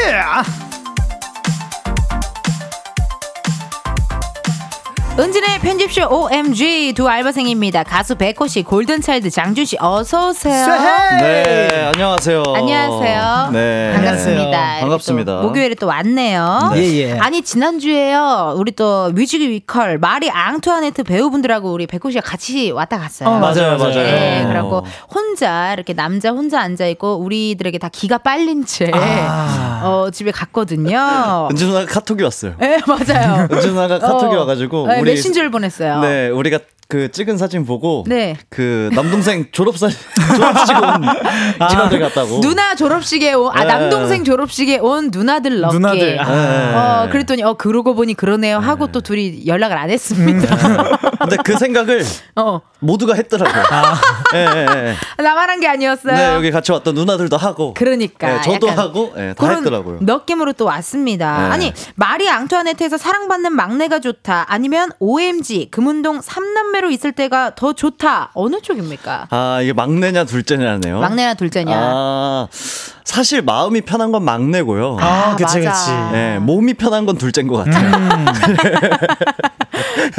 은진의 편집쇼 OMG 두 알바생입니다. 가수 백호 씨, 골든차일드 장준 씨, 어서 오세요. 네 안녕하세요 안녕하세요. 네 반갑습니다. 반갑습니다 이렇게 또 목요일에 또 왔네요. 예, 예. 아니 지난주에요. 우리 또 뮤지컬 마리 앙투아네트 배우분들하고 우리 백호 씨가 같이 왔다 갔어요. 어, 맞아요 맞아요 네, 그래갖고 혼자 이렇게 남자 혼자 앉아 있고 우리들에게 다 기가 빨린 채 아. 어, 집에 갔거든요. 은지 누나가 카톡이 왔어요 네 맞아요. 은지 누나가 카톡이 어, 와가지고 네, 우리 메신저를 보냈어요. 네 우리가 그 찍은 사진 보고 네. 그 남동생 졸업사 졸업식 온 친구들 같다고 누나 졸업식에 온, 아, 네. 남동생 졸업식에 온 누나들 넣기. 누나들. 아. 네. 어, 그랬더니, 어, 그러고 보니 그러네요. 하고 또 둘이 연락을 안 했습니다. 근데 그 생각을 어. 모두가 했더라고요 예, 예, 예. 나만 한 게 아니었어요. 네 여기 같이 왔던 누나들도 하고 그러니까. 네, 저도 하고 예, 다 했더라고요 느낌으로 또 왔습니다. 네. 아니, 마리 앙투아네트에서 사랑받는 막내가 좋다. 아니면 OMG, 금운동 3남매로 있을 때가 더 좋다. 어느 쪽입니까? 아 이게 막내냐 둘째냐네요 막내나 둘째냐. 아 사실 마음이 편한 건 막내고요 아, 그치, 맞아. 그치. 네, 몸이 편한 건 둘째인 것 같아요.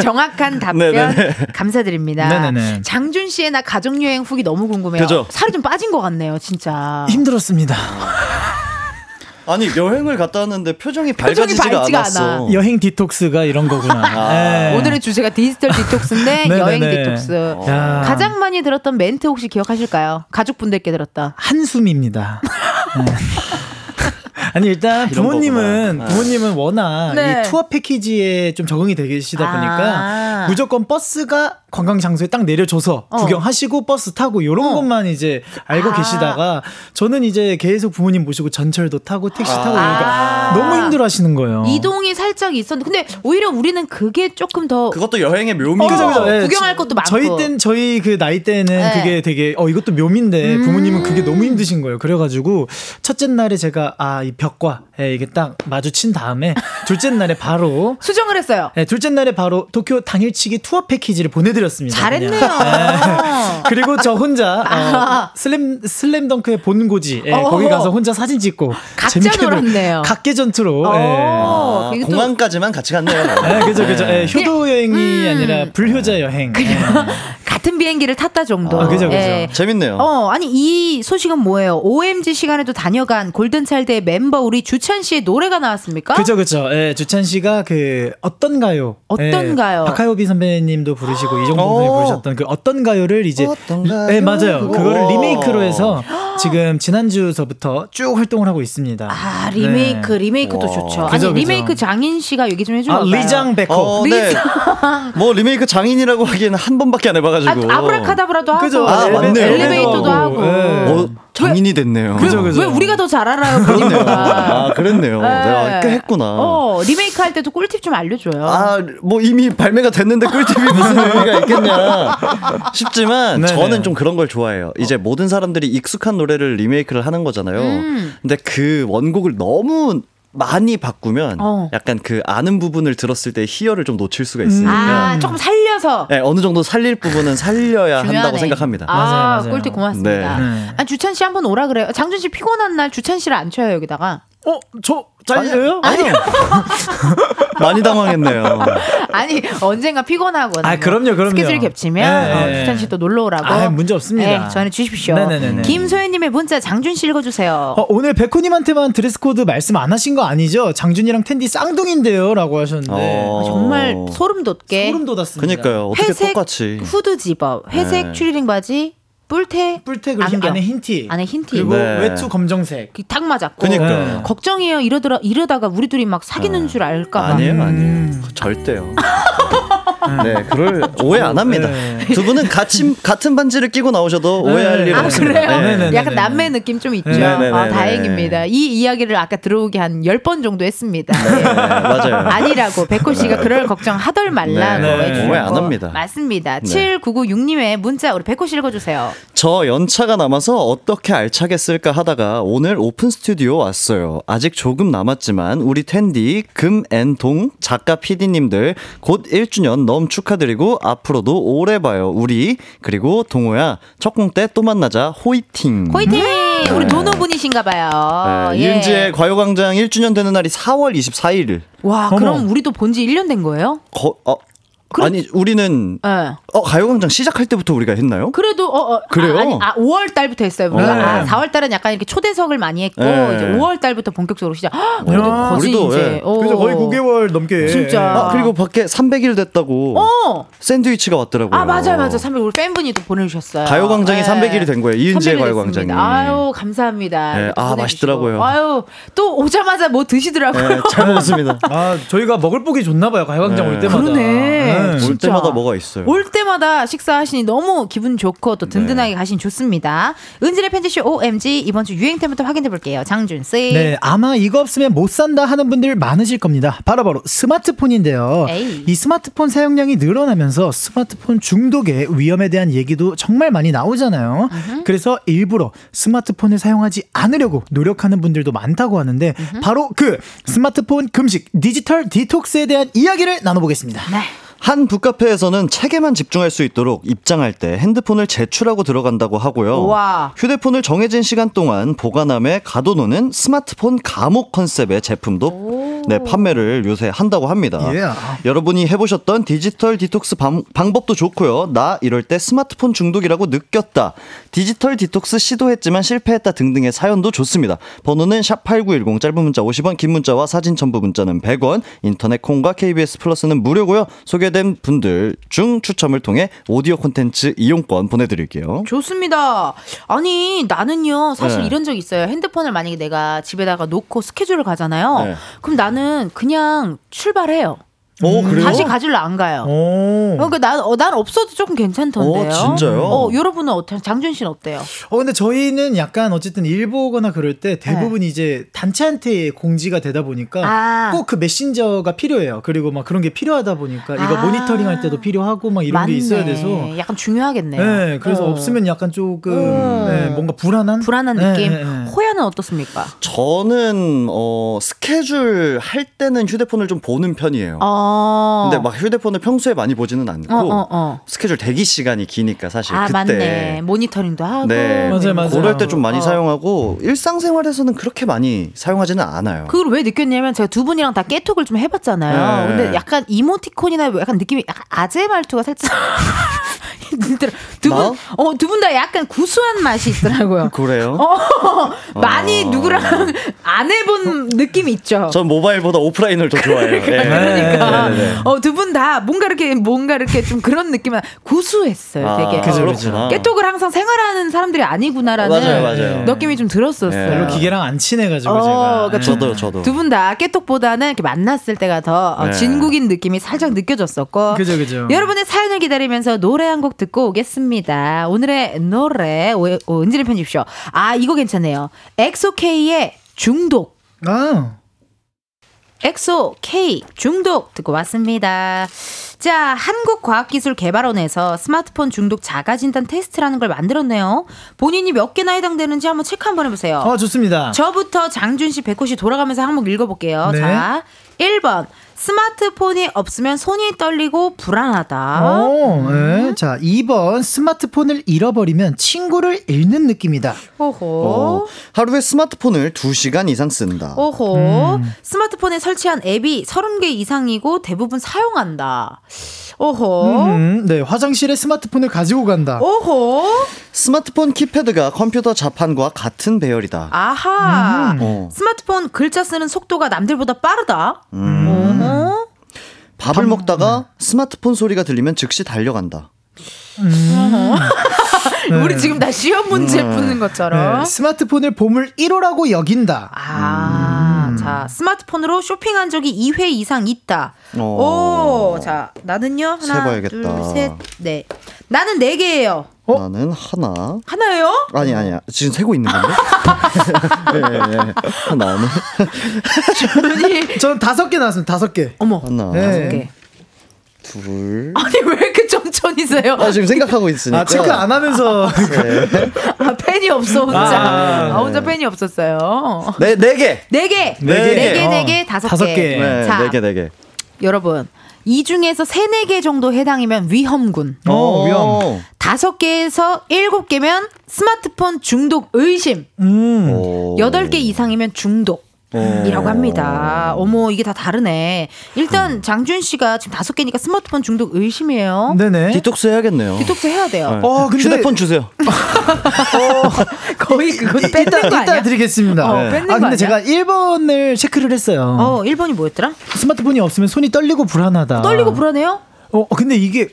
정확한 답변 네네네. 감사드립니다. 네네네. 장준 씨의 나 가족 여행 후기 너무 궁금해요. 그죠? 살이 좀 빠진 것 같네요, 진짜. 힘들었습니다. 아니 여행을 갔다 왔는데 표정이 표정이 밝아지지가 밝지가 않았어. 않아. 여행 디톡스가 이런 거구나. 아. 네. 오늘의 주제가 디지털 디톡스인데. 여행 디톡스. 야. 가장 많이 들었던 멘트 혹시 기억하실까요? 가족분들께 들었다. 한숨입니다. 네. 아니 일단 부모님은 거구나. 부모님은 워낙 네. 이 투어 패키지에 좀 적응이 되시다 보니까 아. 무조건 버스가 관광 장소에 딱 내려줘서 어. 구경하시고 버스 타고 이런 어. 것만 이제 알고 아. 계시다가 저는 이제 계속 부모님 모시고 전철도 타고 택시 타고 이러니까 아. 너무 힘들어하시는 거예요. 이동이 살짝 있었는데 근데 오히려 우리는 그게 조금 더 그것도 여행의 묘미죠. 어, 그죠, 그죠. 예, 구경할 것도 많고. 저희 땐 저희 그 나이 때는 네. 그게 되게 어 이것도 묘미인데 음. 부모님은 그게 너무 힘드신 거예요. 그래가지고 첫째 날에 제가 아 이 벽과 예, 이게 딱 마주친 다음에 둘째 날에 바로 수정을 했어요. 예, 둘째 날에 바로 도쿄 당일치기 투어 패키지를 보내드렸 습니다. 잘했네요. 예. 그리고 저 혼자 어, 아. 슬램 슬램덩크의 본고지 예, 어허. 거기 가서 혼자 사진 찍고 각자 재밌게 놀- 놀았네요. 각계 전투로 예. 어, 아, 그게 또- 공항까지만 같이 갔네요. 네, 그죠, 그죠. 예, 효도 여행이 음. 아니라 불효자 여행. 예. 같은 비행기를 탔다 정도. 아, 그죠, 그죠. 예. 재밌네요. 어, 아니 이 소식은 뭐예요? OMG 시간에도 다녀간 골든차일드의 멤버 우리 주찬 씨의 노래가 나왔습니까? 그죠 그죠. 예, 주찬 씨가 그 어떤가요? 어떤가요? 예, 박하요비 선배님도 부르시고 오. 선배님 부르셨던 그 어떤 가요를 이제 어떤 가요? 예, 맞아요. 그거를 오. 리메이크로 해서 지금 지난주서부터 쭉 활동을 하고 있습니다. 아 리메이크 네. 리메이크도 와. 좋죠. 그죠, 아니. 리메이크 장인 씨가 얘기 좀 해줘요. 아, 리장 백호. 어, 네. 뭐 리메이크 장인이라고 하기에는 한 번밖에 안 해봐가지고. 아, 아브라카다브라도 하고 그죠. 아. 엘리베이터도 하고. 예. 어, 장인이 됐네요. 그죠, 그죠. 왜 우리가 더 잘 알아요? 그렇네요. 아, 그랬네요. 내가 꽤 했구나. 어 리메이크 할 때도 꿀팁 좀 알려줘요. 아, 뭐 이미 발매가 됐는데 꿀팁이 무슨 의미가 있겠냐 싶지만 네네. 저는 좀 그런 걸 좋아해요. 이제 모든 사람들이 익숙한 노래를 리메이크를 하는 거잖아요. 음. 근데 그 원곡을 너무 많이 바꾸면 어. 약간 그 아는 부분을 들었을 때 희열을 좀 놓칠 수가 있으니까 아 조금 살려서 네, 어느 정도 살릴 부분은 살려야 한다고 중요하네. 생각합니다. 아, 맞아요, 맞아요. 꿀팁 고맙습니다. 네. 네. 아, 주찬 씨 한번 오라 그래요. 장준 씨 피곤한 날 주찬 씨를 안 쳐요 여기다가. 어, 저 잘려요? 아니요. 많이 당황했네요. 아니 언젠가 피곤하거나 아, 그럼요, 그럼요. 스케줄 겹치면 네. 어, 주찬 씨 또 놀러 오라고. 아, 문제 없습니다. 네, 저한테 주십시오. 네네네네. 김소연님의 문자 장준 씨 읽어주세요. 어, 오늘 백호님한테만 드레스 코드 말씀 안 하신 거 아니죠? 장준이랑 텐디 쌍둥인데요라고 하셨는데 어. 아, 정말 소름 돋게 소름 돋았습니다. 그니까요. 어떻게 회색 똑같이. 후드 집업, 회색 네. 추리닝 바지, 뿔테, 뿔테 그리고 안경. 안에 흰티 안에 흰 티. 그리고 네. 외투 검정색 그 딱 맞았고. 그니까요. 걱정이에요. 이러더라 이러다가 우리 둘이 막 사귀는 줄 알까 봐. 아니에요, 아니에요. 절대요. 네, 그럴 오해 안 합니다. 네. 두 분은 같이 같은 반지를 끼고 나오셔도 오해할 일이 없습니다. 그래요? 네. 네네네. 약간 남매 느낌 좀 있죠. 아, 다행입니다. 이 이야기를 아까 들어오게 한 10번 정도 했습니다. 네, 맞아요. 아니라고 백호 씨가 그럴 걱정 하덜 말라고 네, 네. 해주셨고 오해 안 합니다. 맞습니다. 네. 7996님의 문자 우리 백호 씨 읽어주세요. 저 연차가 남아서 어떻게 알차게 쓸까 하다가 오늘 오픈 스튜디오 왔어요. 아직 조금 남았지만 우리 텐디 금 앤 동 작가 PD님들 곧 1주년 너무 축하드리고 앞으로도 오래 봐요. 우리 그리고 동호야 첫공 때 또 만나자 호이팅. 호이팅! 우리 도노분이신가 봐요. 네, 예. 이은지의 과요광장 1주년 되는 날이 4월 24일. 와, 어머. 그럼 우리도 본 지 1년 된 거예요? 거, 어, 아니 우리는 예. 어 가요광장 시작할 때부터 우리가 했나요? 그래도 어, 어 그래요? 아, 아니, 아 5월 달부터 했어요. 우리가 네. 아, 4월 달은 약간 이렇게 초대석을 많이 했고 네. 이제 5월 달부터 본격적으로 시작. 헉, 그래도 야, 우리도, 이제 예. 어. 그래서 거의 9개월 넘게 진짜. 아, 그리고 밖에 300일 됐다고 어. 샌드위치가 왔더라고요. 아 맞아요 맞아요. 300 우리 팬분이 또 보내주셨어요. 가요광장이 네. 300일이 된 거예요. 이은지의 300일 가요광장이. 아유 감사합니다. 네, 아. 맛있더라고요. 아유 또 오자마자 뭐 드시더라고요. 네, 잘 먹었습니다. 아 저희가 먹을 복이 좋나 봐요 가요광장 네. 올 때마다 그러네. 올 진짜. 때마다 뭐가 있어요. 올 때마다 식사하시니 너무 기분 좋고 또 든든하게 네. 가시니 좋습니다. 은진의 팬티쇼 OMG 이번 주 유행템부터 확인해 볼게요. 장준 씨. 네, 아마 이거 없으면 못 산다 하는 분들 많으실 겁니다. 바로 바로 스마트폰인데요. 에이. 이 스마트폰 사용량이 늘어나면서 스마트폰 중독의 위험에 대한 얘기도 정말 많이 나오잖아요. 그래서 일부러 스마트폰을 사용하지 않으려고 노력하는 분들도 많다고 하는데 바로 그 스마트폰 금식 디지털 디톡스에 대한 이야기를 나눠보겠습니다. 네. 한 북카페에서는 책에만 집중할 수 있도록 입장할 때 핸드폰을 제출하고 들어간다고 하고요. 와. 휴대폰을 정해진 시간 동안 보관함에 가둬놓는 스마트폰 감옥 컨셉의 제품도 네, 판매를 요새 한다고 합니다. 예. 여러분이 해보셨던 디지털 디톡스 방, 방법도 좋고요. 나 이럴 때 스마트폰 중독이라고 느꼈다. 디지털 디톡스 시도했지만 실패했다 등등의 사연도 좋습니다. 번호는 샵8910 짧은 문자 50원 긴 문자와 사진 첨부 문자는 100원 인터넷 콩과 KBS 플러스는 무료고요. 소개된 분들 중 추첨을 통해 오디오 콘텐츠 이용권 보내드릴게요. 좋습니다. 아니 나는요 사실 네. 이런 적 있어요. 핸드폰을 만약에 내가 집에다가 놓고 스케줄을 가잖아요. 네. 그럼 나는 그냥 출발해요. 오 그래요? 다시 가지러 안 가요. 오. 그러니까 난, 어, 난 없어도 조금 괜찮던데요. 어, 진짜요? 어, 여러분은 어때요? 장준 씨는 어때요? 어 근데 저희는 약간 어쨌든 일 보거나 그럴 때 대부분 이제 단체한테 공지가 되다 보니까 네. 아. 꼭그 메신저가 필요해요. 그리고 막 그런 게 필요하다 보니까 이거 아. 모니터링 할 때도 필요하고 막 이런 맞네. 게 있어야 돼서 약간 중요하겠네요. 네, 그래서 어. 없으면 약간 조금 어. 네, 뭔가 불안한 불안한 네, 느낌. 네, 네. 호야는 어떻습니까? 저는 어 스케줄 할 때는 휴대폰을 좀 보는 편이에요. 어. 근데 막 휴대폰을 평소에 많이 보지는 않고 어, 어, 어. 스케줄 대기 시간이 기니까 사실 아 그때 맞네 모니터링도 하고 네, 맞아요, 맞아요. 그럴 때 좀 많이 어. 사용하고 일상생활에서는 그렇게 많이 사용하지는 않아요. 그걸 왜 느꼈냐면 제가 두 분이랑 다 깨톡을 좀 해봤잖아요. 네. 근데 약간 이모티콘이나 뭐 약간 느낌이 약간 아재 말투가 살짝 힘들어. 두분 나? 어두 분 다 약간 구수한 맛이 있더라고요. 그래요? 어, 많이 어. 누구랑 안 해본 느낌이 있죠. 전 모바일보다 오프라인을 더 좋아해요. 예. 그러니까 네, 네, 네. 어, 두 분 다 뭔가 이렇게 뭔가 이렇게 좀 그런 느낌은 구수했어요. 아, 되게 그죠, 어, 그렇구나. 깨톡을 항상 생활하는 사람들이 아니구나라는 맞아요, 맞아요. 느낌이 좀 들었었어요. 네. 별로 기계랑 안 친해가지고 어, 제가. 그러니까 저도요, 저도. 두 분 다 깨톡보다는 이렇게 만났을 때가 더 어, 네. 진국인 느낌이 살짝 느껴졌었고. 그죠, 그죠. 여러분의 사연을 기다리면서 노래 한 곡 듣고 오겠습니다. 오늘의 노래 오, 오, 은지를 편집쇼. 아 이거 괜찮네요. 엑소케이의 중독. 아. 엑소 K 중독 듣고 왔습니다. 자, 한국과학기술개발원에서 스마트폰 중독 자가진단 테스트라는 걸 만들었네요. 본인이 몇 개나 해당되는지 한번 체크 한번 해보세요. 어, 좋습니다. 저부터 장준 씨, 백호 씨 돌아가면서 한번 읽어볼게요. 네. 자, 1번. 스마트폰이 없으면 손이 떨리고 불안하다. 어, 네. 자, 2번 스마트폰을 잃어버리면 친구를 잃는 느낌이다. 오호. 어, 하루에 스마트폰을 2시간 이상 쓴다. 오호. 음. 스마트폰에 설치한 앱이 30개 이상이고 대부분 사용한다. 오호. 음, 네, 화장실에 스마트폰을 가지고 간다. 오호. 스마트폰 키패드가 컴퓨터 자판과 같은 배열이다. 아하. 음. 어. 스마트폰 글자 쓰는 속도가 남들보다 빠르다. 음. 오호. 밥을 먹다가 네. 스마트폰 소리가 들리면 즉시 달려간다. 우리 지금 다 시험 문제 음. 푸는 것처럼. 네, 스마트폰을 보물 1호라고 여긴다. 아, 자, 스마트폰으로 쇼핑한 적이 2회 이상 있다. 어. 오, 자, 나는요? 하나, 세봐야겠다. 둘, 셋, 넷. 나는 네 개예요. 어? 나는 하나. 하나요? 아니 아니야. 지금 세고 있는 건데. 예, 예, 예. 하나는 아니, 전 다섯 개 나왔습니다. 다섯 개. 어머. 하나, 네. 개. 둘. 아니, 왜 천천히세요? 아 지금 생각하고 있으니까. 아, 체크 안 하면서. 아, 펜이 없어, 혼자. 아, 아, 혼자 펜이 없었어요. 네, 네 개. 네 개. 네네 개. 개, 네 어, 개, 다섯 다섯 개. 개. 네, 자, 네 개, 네 개. 여러분. 이 중에서 세네 개 정도 해당이면 위험군. 어, 위험. 다섯 개에서 일곱 개면 스마트폰 중독 의심. 음. 오. 여덟 개 이상이면 중독. 어. 이라고 합니다. 어머, 이게 다 다르네. 일단 장준 씨가 지금 다섯 개니까 스마트폰 중독 의심이에요. 네네. 디톡스 해야겠네요. 디톡스 해야 돼요. 네. 어, 근데- 휴대폰 주세요. 거의 그건 뺏는 이따, 거 아니야? 이따 드리겠습니다. 어, 네. 뺏는 아, 거 근데? 제가 1번을 체크를 했어요. 어, 1번이 뭐였더라? 스마트폰이 없으면 손이 떨리고 불안하다. 떨리고 불안해요? 어, 근데 이게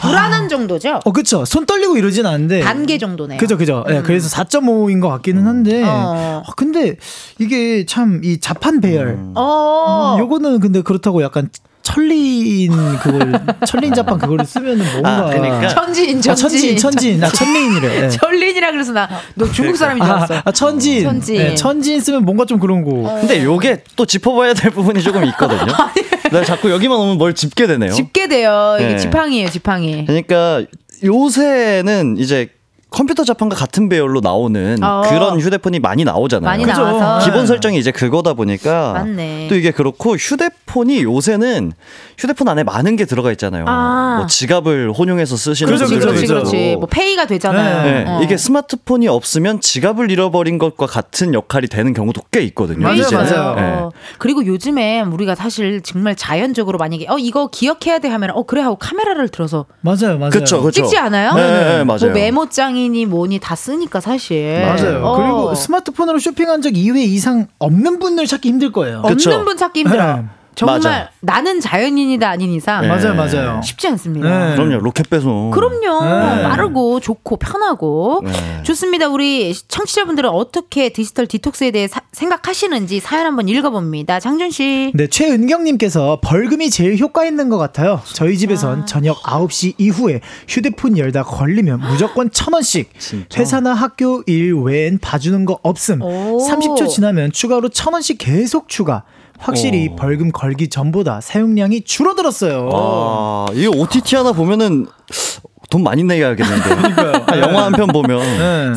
불안한 정도죠? 어, 그쵸. 손 떨리고 이러진 않은데. 단계 정도네요. 그죠, 그죠. 예, 그래서 4.5인 것 같기는 한데. 어. 아, 근데 이게 참 이 자판 배열. 어. 음, 요거는 근데 그렇다고 약간 천린 그걸 천린 자판 그거를 쓰면은 뭔가 아, 그러니까. 천지인, 아, 천진 천지인. 천진 나 천린이래. 예. 천린이라 그래서 나 너 중국 사람인 줄 아, 알았어. 아, 천진. 천진. 예, 천진 쓰면 뭔가 좀 그런 거. 근데 요게 또 짚어봐야 될 부분이 조금 있거든요. 나 자꾸 여기만 오면 뭘 짚게 되네요. 집게 돼요. 이게 네. 지팡이에요, 지팡이. 그러니까 요새는 이제 컴퓨터 자판과 같은 배열로 나오는 어. 그런 휴대폰이 많이 나오잖아요. 많이 그죠. 나와서. 기본 설정이 이제 그거다 보니까 맞네. 또 이게 그렇고 휴대폰이 요새는 휴대폰 안에 많은 게 들어가 있잖아요. 아. 뭐 지갑을 혼용해서 쓰시는 그렇지, 분들도 그렇지, 그죠. 있고. 그렇지. 뭐 페이가 되잖아요. 네, 어. 이게 스마트폰이 없으면 지갑을 잃어버린 것과 같은 역할이 되는 경우도 꽤 있거든요. 맞아요, 이제는. 맞아요. 네. 어. 그리고 요즘에 우리가 사실 정말 자연적으로 만약에 어 이거 기억해야 돼 하면 어 그래 하고 카메라를 들어서 맞아요, 맞아요. 그쵸, 그쵸. 찍지 않아요? 네, 네, 맞아요. 뭐 메모장 이니 뭐니 다 쓰니까 사실. 맞아요. 어. 그리고 스마트폰으로 쇼핑한 적 2회 이상 없는 분들 찾기 힘들 거예요. 없는 그쵸. 분 찾기 힘들어. 네. 정말 맞아. 나는 자연인이다 아닌 이상 네. 맞아요, 맞아요. 쉽지 않습니다. 네. 그럼요. 로켓 배송. 그럼요. 네. 빠르고 좋고 편하고 네. 좋습니다. 우리 청취자분들은 어떻게 디지털 디톡스에 대해 사- 생각하시는지 사연 한번 읽어봅니다. 장준 씨. 네, 최은경님께서 벌금이 제일 효과 있는 것 같아요. 저희 집에선 저녁 9시 이후에 휴대폰 열다 걸리면 무조건 천 원씩. 진짜? 회사나 학교 일 외엔 봐주는 거 없음. 오. 30초 지나면 추가로 천 원씩 계속 추가. 확실히 오. 벌금 걸기 전보다 사용량이 줄어들었어요. 아, 이 OTT 하나 보면은 돈 많이 내야겠는데. 아, 영화 한 편 보면. 네.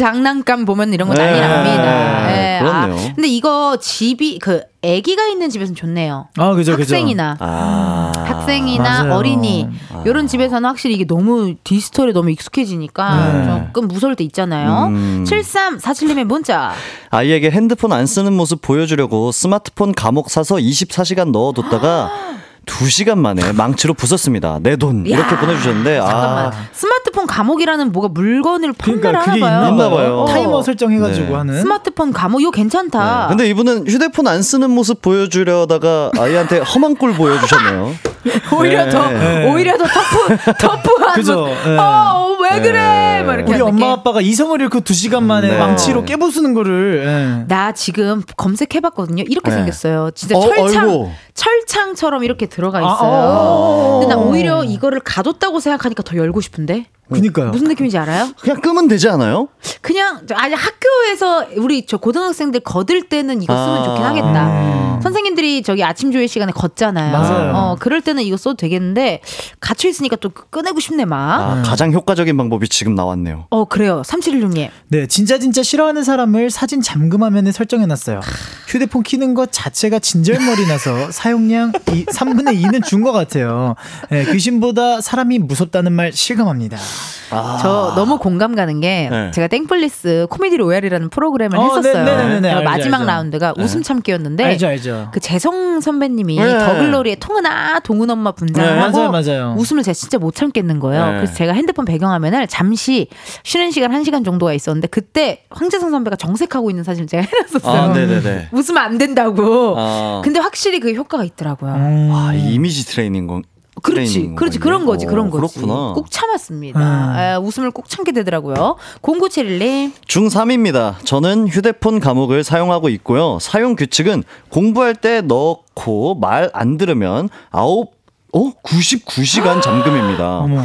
장난감 보면 이런 거 난리 네, 납니다. 예, 그렇네요. 아, 근데 이거 집이 그 아기가 있는 집에서는 좋네요. 아, 그죠, 그죠. 학생이나 아. 학생이나 맞아요. 어린이 이런 집에서는 확실히 이게 너무 디지털에 너무 익숙해지니까 네. 조금 무서울 때 있잖아요. 음. 7347님의 문자. 아이에게 핸드폰 안 쓰는 모습 보여주려고 스마트폰 감옥 사서 24시간 넣어뒀다가 2시간 만에 망치로 부쉈습니다. 내 돈. 이렇게 야, 보내주셨는데, 잠깐만. 아. 스마트폰 감옥이라는 뭐가 물건을 판매를 그러니까 그게 하나 봐요. 있나 봐요. 타이머 설정해가지고 네. 하는. 스마트폰 감옥 이거 괜찮다. 네. 근데 이분은 휴대폰 안 쓰는 모습 보여주려다가 아이한테 험한 꼴 보여주셨네요. 오히려 네. 더 네. 오히려 더 터프 터프한 그죠. 모습. 네. 어, 왜 그래? 네. 막 이렇게 우리 하는 엄마. 아빠가 이성을 잃고 두 시간 만에 네. 망치로 깨부수는 거를. 예. 나 지금 검색해봤거든요. 이렇게 네. 생겼어요. 진짜 어, 철창 아이고. 철창처럼 이렇게 들어가 아, 있어요. 어. 근데 나 오히려 이거를 가뒀다고 생각하니까 더 열고 싶은데. 그니까요. 무슨 느낌인지 알아요? 그냥 끄면 되지 않아요? 그냥 저- 아니 학교에서 우리 저 고등학생들 거들 때는 이거 쓰면 아. 좋긴 하겠다. 선생님들이 저기 아침 조회 시간에 걷잖아요. 맞아요. 어, 그럴 때는 이거 써도 되겠는데 갇혀 있으니까 또 꺼내고 싶네 막. 아, 가장 효과적인 방법이 지금 나왔네요. 어 그래요. 3716님. 네, 진짜 진짜 싫어하는 사람을 사진 잠금 화면에 설정해 놨어요. 휴대폰 키는 것 자체가 진절머리 나서 사용량 이, 3분의 2는 준 것 같아요. 네, 귀신보다 사람이 무섭다는 말 실감합니다. 저 너무 공감 가는 게 네. 제가 땡플리스 코미디 로얄이라는 프로그램을 어, 했었어요. 네, 네, 네, 네, 알죠, 마지막 알죠. 라운드가 웃음 참기였는데 알죠, 알죠. 그 재성 선배님이 네. 더글로리의 동은아 동은 엄마 네, 분장하고 맞아요, 맞아요. 웃음을 제가 진짜 못 참겠는 거예요. 네. 그래서 제가 핸드폰 배경화면 을 잠시 쉬는 시간 한 시간 정도가 있었는데 그때 황재성 선배가 정색하고 있는 사진을 제가 해놨었어요. 아, 네네네. 웃으면 안 된다고. 아, 근데 확실히 그 효과가 있더라고요. 음. 아, 이 이미지 트레이닝 건. 그렇지, 그렇지, 건가요? 그런 거지, 그런 어, 거지. 그렇구나. 꼭 참았습니다. 음. 에, 웃음을 꼭 참게 되더라고요. 0971님. 중3입니다. 저는 휴대폰 감옥을 사용하고 있고요. 사용 규칙은 공부할 때 넣고 말 안 들으면 아홉 어? 99시간 잠금입니다. 어머.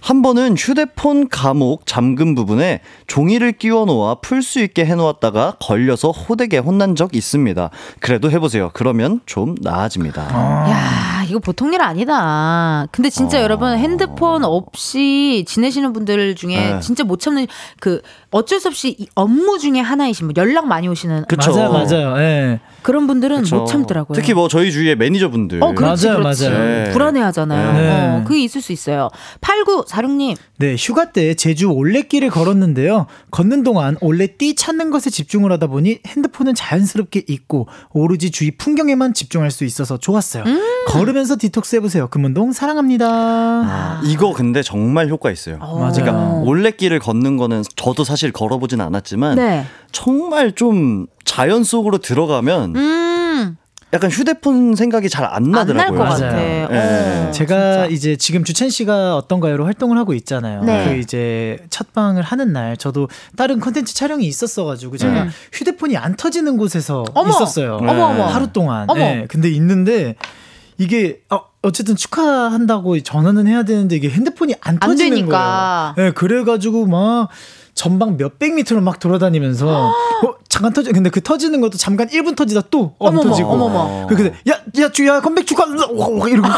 한 번은 휴대폰 감옥 잠금 부분에 종이를 끼워 놓아 풀 수 있게 해 놓았다가 걸려서 호되게 혼난 적 있습니다. 그래도 해 보세요. 그러면 좀 나아집니다. 야, 이거 보통 일 아니다. 근데 진짜 어. 여러분 핸드폰 없이 지내시는 분들 중에 네. 진짜 못 참는 그 어쩔 수 없이 이 업무 중에 하나이신 분, 연락 많이 오시는 그쵸. 맞아요, 맞아요. 예. 그런 분들은 그쵸. 못 참더라고요. 특히 뭐 저희 주위에 매니저분들. 어, 그렇지, 맞아요, 그렇지. 맞아요. 네. 불안해하잖아요. 네. 어, 그게 있을 수 있어요. 8946님. 네, 휴가 때 제주 올레길을 걸었는데요. 걷는 동안 올레띠 찾는 것에 집중을 하다 보니 핸드폰은 자연스럽게 잊고 오로지 주위 풍경에만 집중할 수 있어서 좋았어요. 음. 걸으면서 디톡스 해보세요. 금운동 사랑합니다. 아, 이거 근데 정말 효과 있어요. 맞아요. 그러니까 올레길을 걷는 거는 저도 사실 걸어보진 않았지만 네. 정말 좀 자연 속으로 들어가면 음. 약간 휴대폰 생각이 잘안안날 나더라고요. 것 같아. 맞아요. 네. 어, 제가 진짜. 이제 지금 주첸 씨가 어떤가요로 활동을 하고 있잖아요. 네. 그 이제 첫 방을 하는 날 저도 다른 컨텐츠 촬영이 있었어가지고 제가 음. 휴대폰이 안 터지는 곳에서 어머. 있었어요. 어머, 어머. 하루 동안. 어머. 네. 근데 있는데 이게 어, 어쨌든 축하한다고 전화는 해야 되는데 이게 핸드폰이 안 안 터지는 되니까. 거예요. 네, 그래가지고 막 전방 몇백 미터를 막 돌아다니면서 어, 잠깐 터지 근데 그 터지는 것도 잠깐 1분 터지다 또 안 터지고. 어머머. 그래서 야야 주야 컴백 축하! 이러고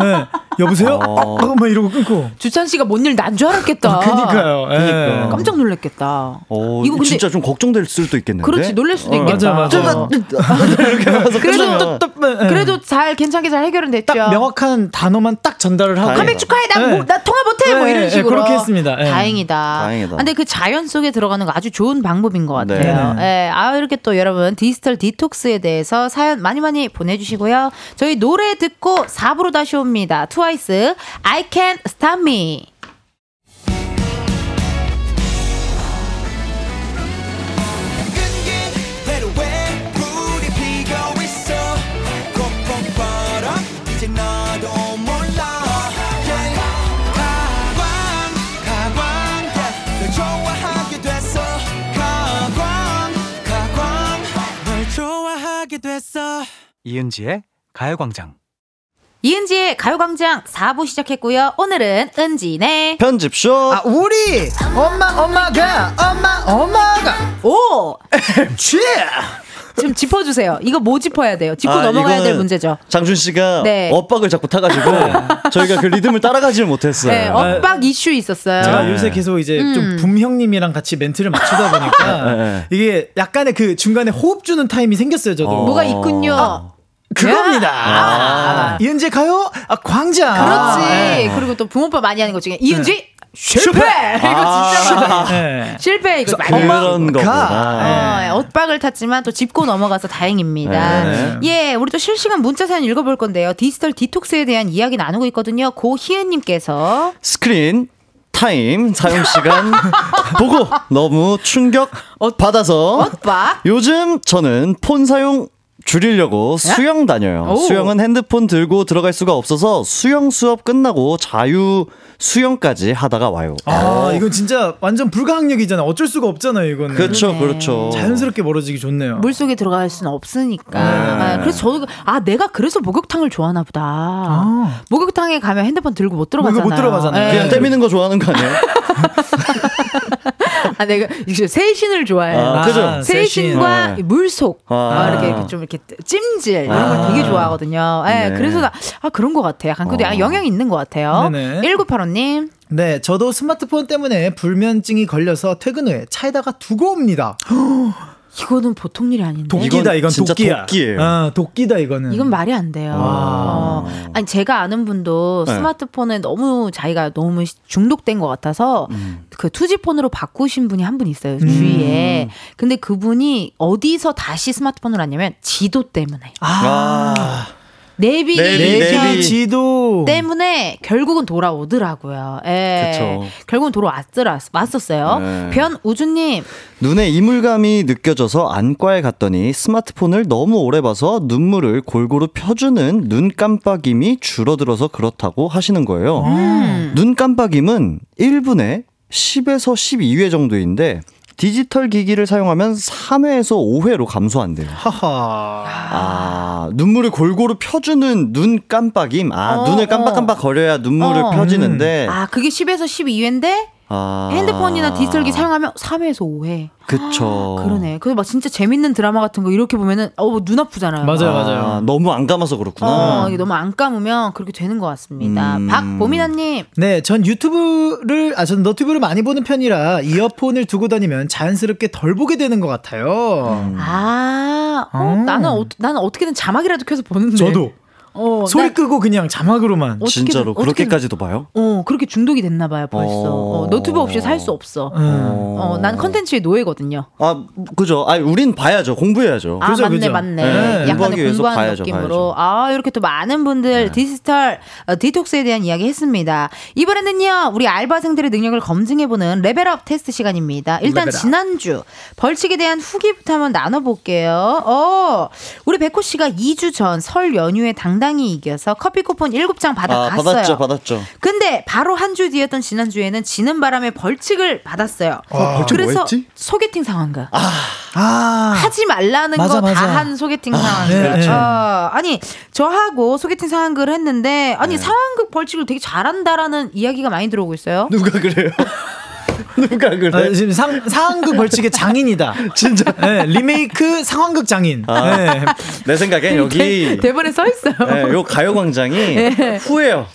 네, 여보세요 어. 아, 아, 막 이러고 끊고 주찬 씨가 뭔 일 난 줄 알았겠다. 그니까요 예. 그니까. 깜짝 놀랐겠다. 어, 이거 근데 진짜 좀 걱정될 수도 있겠는데. 그렇지 놀랄 수도 어, 있겠다. 맞아, 맞아. 그래도 예. 그래도 잘 괜찮게 잘 해결은 됐죠. 딱 명확한 단어만 딱 전달을 하고. 컴백 축하해 나, 네. 뭐, 나 통화 못해 뭐 네, 이런 네, 식으로 그렇게 했습니다. 네. 다행이다. 다행이다. 근데 그 자연 속에 들어가는 거 아주 좋은 방법인 것 같아요. 네. 예, 아 이렇게 또 여러분 디지털 디톡스에 대해서 사연 많이 많이 보내주시고요. 저희 노래 듣고 4부로 다시 옵니다. 트와이스 I Can't Stop Me. 이은지의 가요광장. 이은지의 가요광장 4부 시작했고요. 오늘은 은지네. 편집쇼. 아 우리 엄마 엄마가 엄마 엄마가 오! 취 좀 짚어주세요. 이거 뭐 짚어야 돼요? 짚고 아, 넘어가야 될 문제죠. 장준 씨가 네. 엇박을 자꾸 타가지고 저희가 그 리듬을 따라가지를 못했어요. 네, 엇박 이슈 있었어요. 제가 네. 요새 계속 이제 음. 좀 붐형님이랑 같이 멘트를 맞추다 보니까 네. 이게 약간의 그 중간에 호흡 주는 타임이 생겼어요, 저도. 어. 뭐가 있군요. 그겁니다. 아. 아, 이은재 가요? 아, 광장. 그렇지. 네. 그리고 또 붕어빵 많이 하는 것 중에 이은지 실패. 이거 진짜 많아. 네. 실패 이거 많이 그런 가. 거구나. 어, 엇박을 탔지만 또 짚고 넘어가서 다행입니다. 네. 예, 우리 또 실시간 문자 사연 읽어볼 건데요. 디지털 디톡스에 대한 이야기 나누고 있거든요. 고희은님께서 스크린 타임 사용 시간 보고 너무 충격 받아서 요즘 저는 폰 사용 줄이려고 수영 다녀요. 오. 수영은 핸드폰 들고 들어갈 수가 없어서 수영 수업 끝나고 자유 수영까지 하다가 와요. 아, 이건 진짜 완전 불가항력이잖아. 어쩔 수가 없잖아요, 이거는. 그렇죠, 그러네. 그렇죠. 자연스럽게 멀어지기 좋네요. 물 속에 들어갈 수는 없으니까. 네. 아, 그래서 저도 아 내가 그래서 목욕탕을 좋아하나 보다. 아. 목욕탕에 가면 핸드폰 들고 못 들어가잖아요. 못 들어가잖아요. 예. 그냥 때미는 거 좋아하는 거 아니에요? 아 내가 이제 세신을 좋아해요. 아, 그죠? 세신과 네. 물속 아. 아, 이렇게 좀 이렇게 찜질 이런 아. 걸 되게 좋아하거든요. 예, 네. 그래서 나, 아 그런 것 같아. 약간 근데 어. 아, 영향이 있는 것 같아요. 네네. 1985님. 네, 저도 스마트폰 때문에 불면증이 걸려서 퇴근 후에 차에다가 두고 옵니다. 이거는 보통 일이 아닌데. 도끼다, 이건 진짜 도끼야. 도끼예요. 아, 도끼다, 이거는. 이건 말이 안 돼요. 어, 아니 제가 아는 분도 네. 스마트폰에 너무 자기가 너무 중독된 것 같아서 음. 그 투지폰으로 바꾸신 분이 한 분 있어요 주위에. 근데 그분이 어디서 다시 스마트폰을 왔냐면 지도 때문에 아, 내비게이션 내비, 내비 내비. 지도. 때문에 결국은 돌아오더라고요. 예. 그쵸. 결국은 돌아왔더라 왔었어요. 네. 변우주님 눈에 이물감이 느껴져서 안과에 갔더니 스마트폰을 너무 오래 봐서 눈물을 골고루 펴주는 눈 깜빡임이 줄어들어서 그렇다고 하시는 거예요. 음. 눈 깜빡임은 1분에 10에서 12회 정도인데 디지털 기기를 사용하면 3회에서 5회로 감소한대요. 하하. 아, 눈물을 골고루 펴주는 눈 깜빡임. 아, 어, 눈을 깜빡깜빡 거려야 눈물을 어. 펴지는데. 아 그게 10에서 12회인데 아. 핸드폰이나 디지털기 사용하면 3회에서 5회. 그쵸. 그러네. 그래서 막 진짜 재밌는 드라마 같은 거 이렇게 보면은 어눈 아프잖아요. 맞아요, 아, 맞아요. 너무 안 감아서 그렇구나. 어, 이게 너무 안 감으면 그렇게 되는 것 같습니다. 음. 박보미나님. 네, 전 유튜브를, 아, 전 너튜브를 많이 보는 편이라 이어폰을 두고 다니면 자연스럽게 덜 보게 되는 것 같아요. 아, 어, 어. 나는 어, 나는 어떻게든 자막이라도 켜서 보는데. 저도. 어, 소리 나- 끄고 그냥 자막으로만. 진짜로 어떻게든- 그렇게까지도 봐요? 어, 그렇게 중독이 됐나 봐요, 벌써. 어. 어, 노트북 없이 살 수 없어. 음. 어, 난 컨텐츠의 노예거든요. 아, 그죠. 아, 우린 봐야죠. 공부해야죠. 아, 그죠, 맞네, 그죠. 맞네. 네, 약간의 공부하는 봐야죠, 느낌으로. 봐야죠. 아, 이렇게 또 많은 분들 디지털 어, 디톡스에 대한 이야기 했습니다. 이번에는요, 우리 알바생들의 능력을 검증해보는 레벨업 테스트 시간입니다. 일단 레벨업. 지난주 벌칙에 대한 후기부터 한번 나눠볼게요. 어, 우리 백호 씨가 2주 전 설 연휴에 당당히 이겨서 커피 쿠폰 7장 아, 받아갔어요. 받았죠, 받았죠. 근데 바로 한 주 뒤였던 지난주에는 지는 바람에 벌칙을 받았어요. 벌칙 그래서 뭐였지? 소개팅 상황가. 아, 하지 말라는 거 다. 한 소개팅 상황극. 네, 그렇죠. 어, 아니 저하고 소개팅 상황극을 했는데 아니 상황극 벌칙을 되게 잘한다라는 이야기가 많이 들어오고 있어요. 누가 그래요? 누가 그래? 아, 지금 상, 상황극 벌칙의 장인이다. 진짜. 네, 리메이크 상황극 장인. 아. 네. 내 생각엔 여기 대, 본에써 있어요. 네, 요 가요광장이 후회요.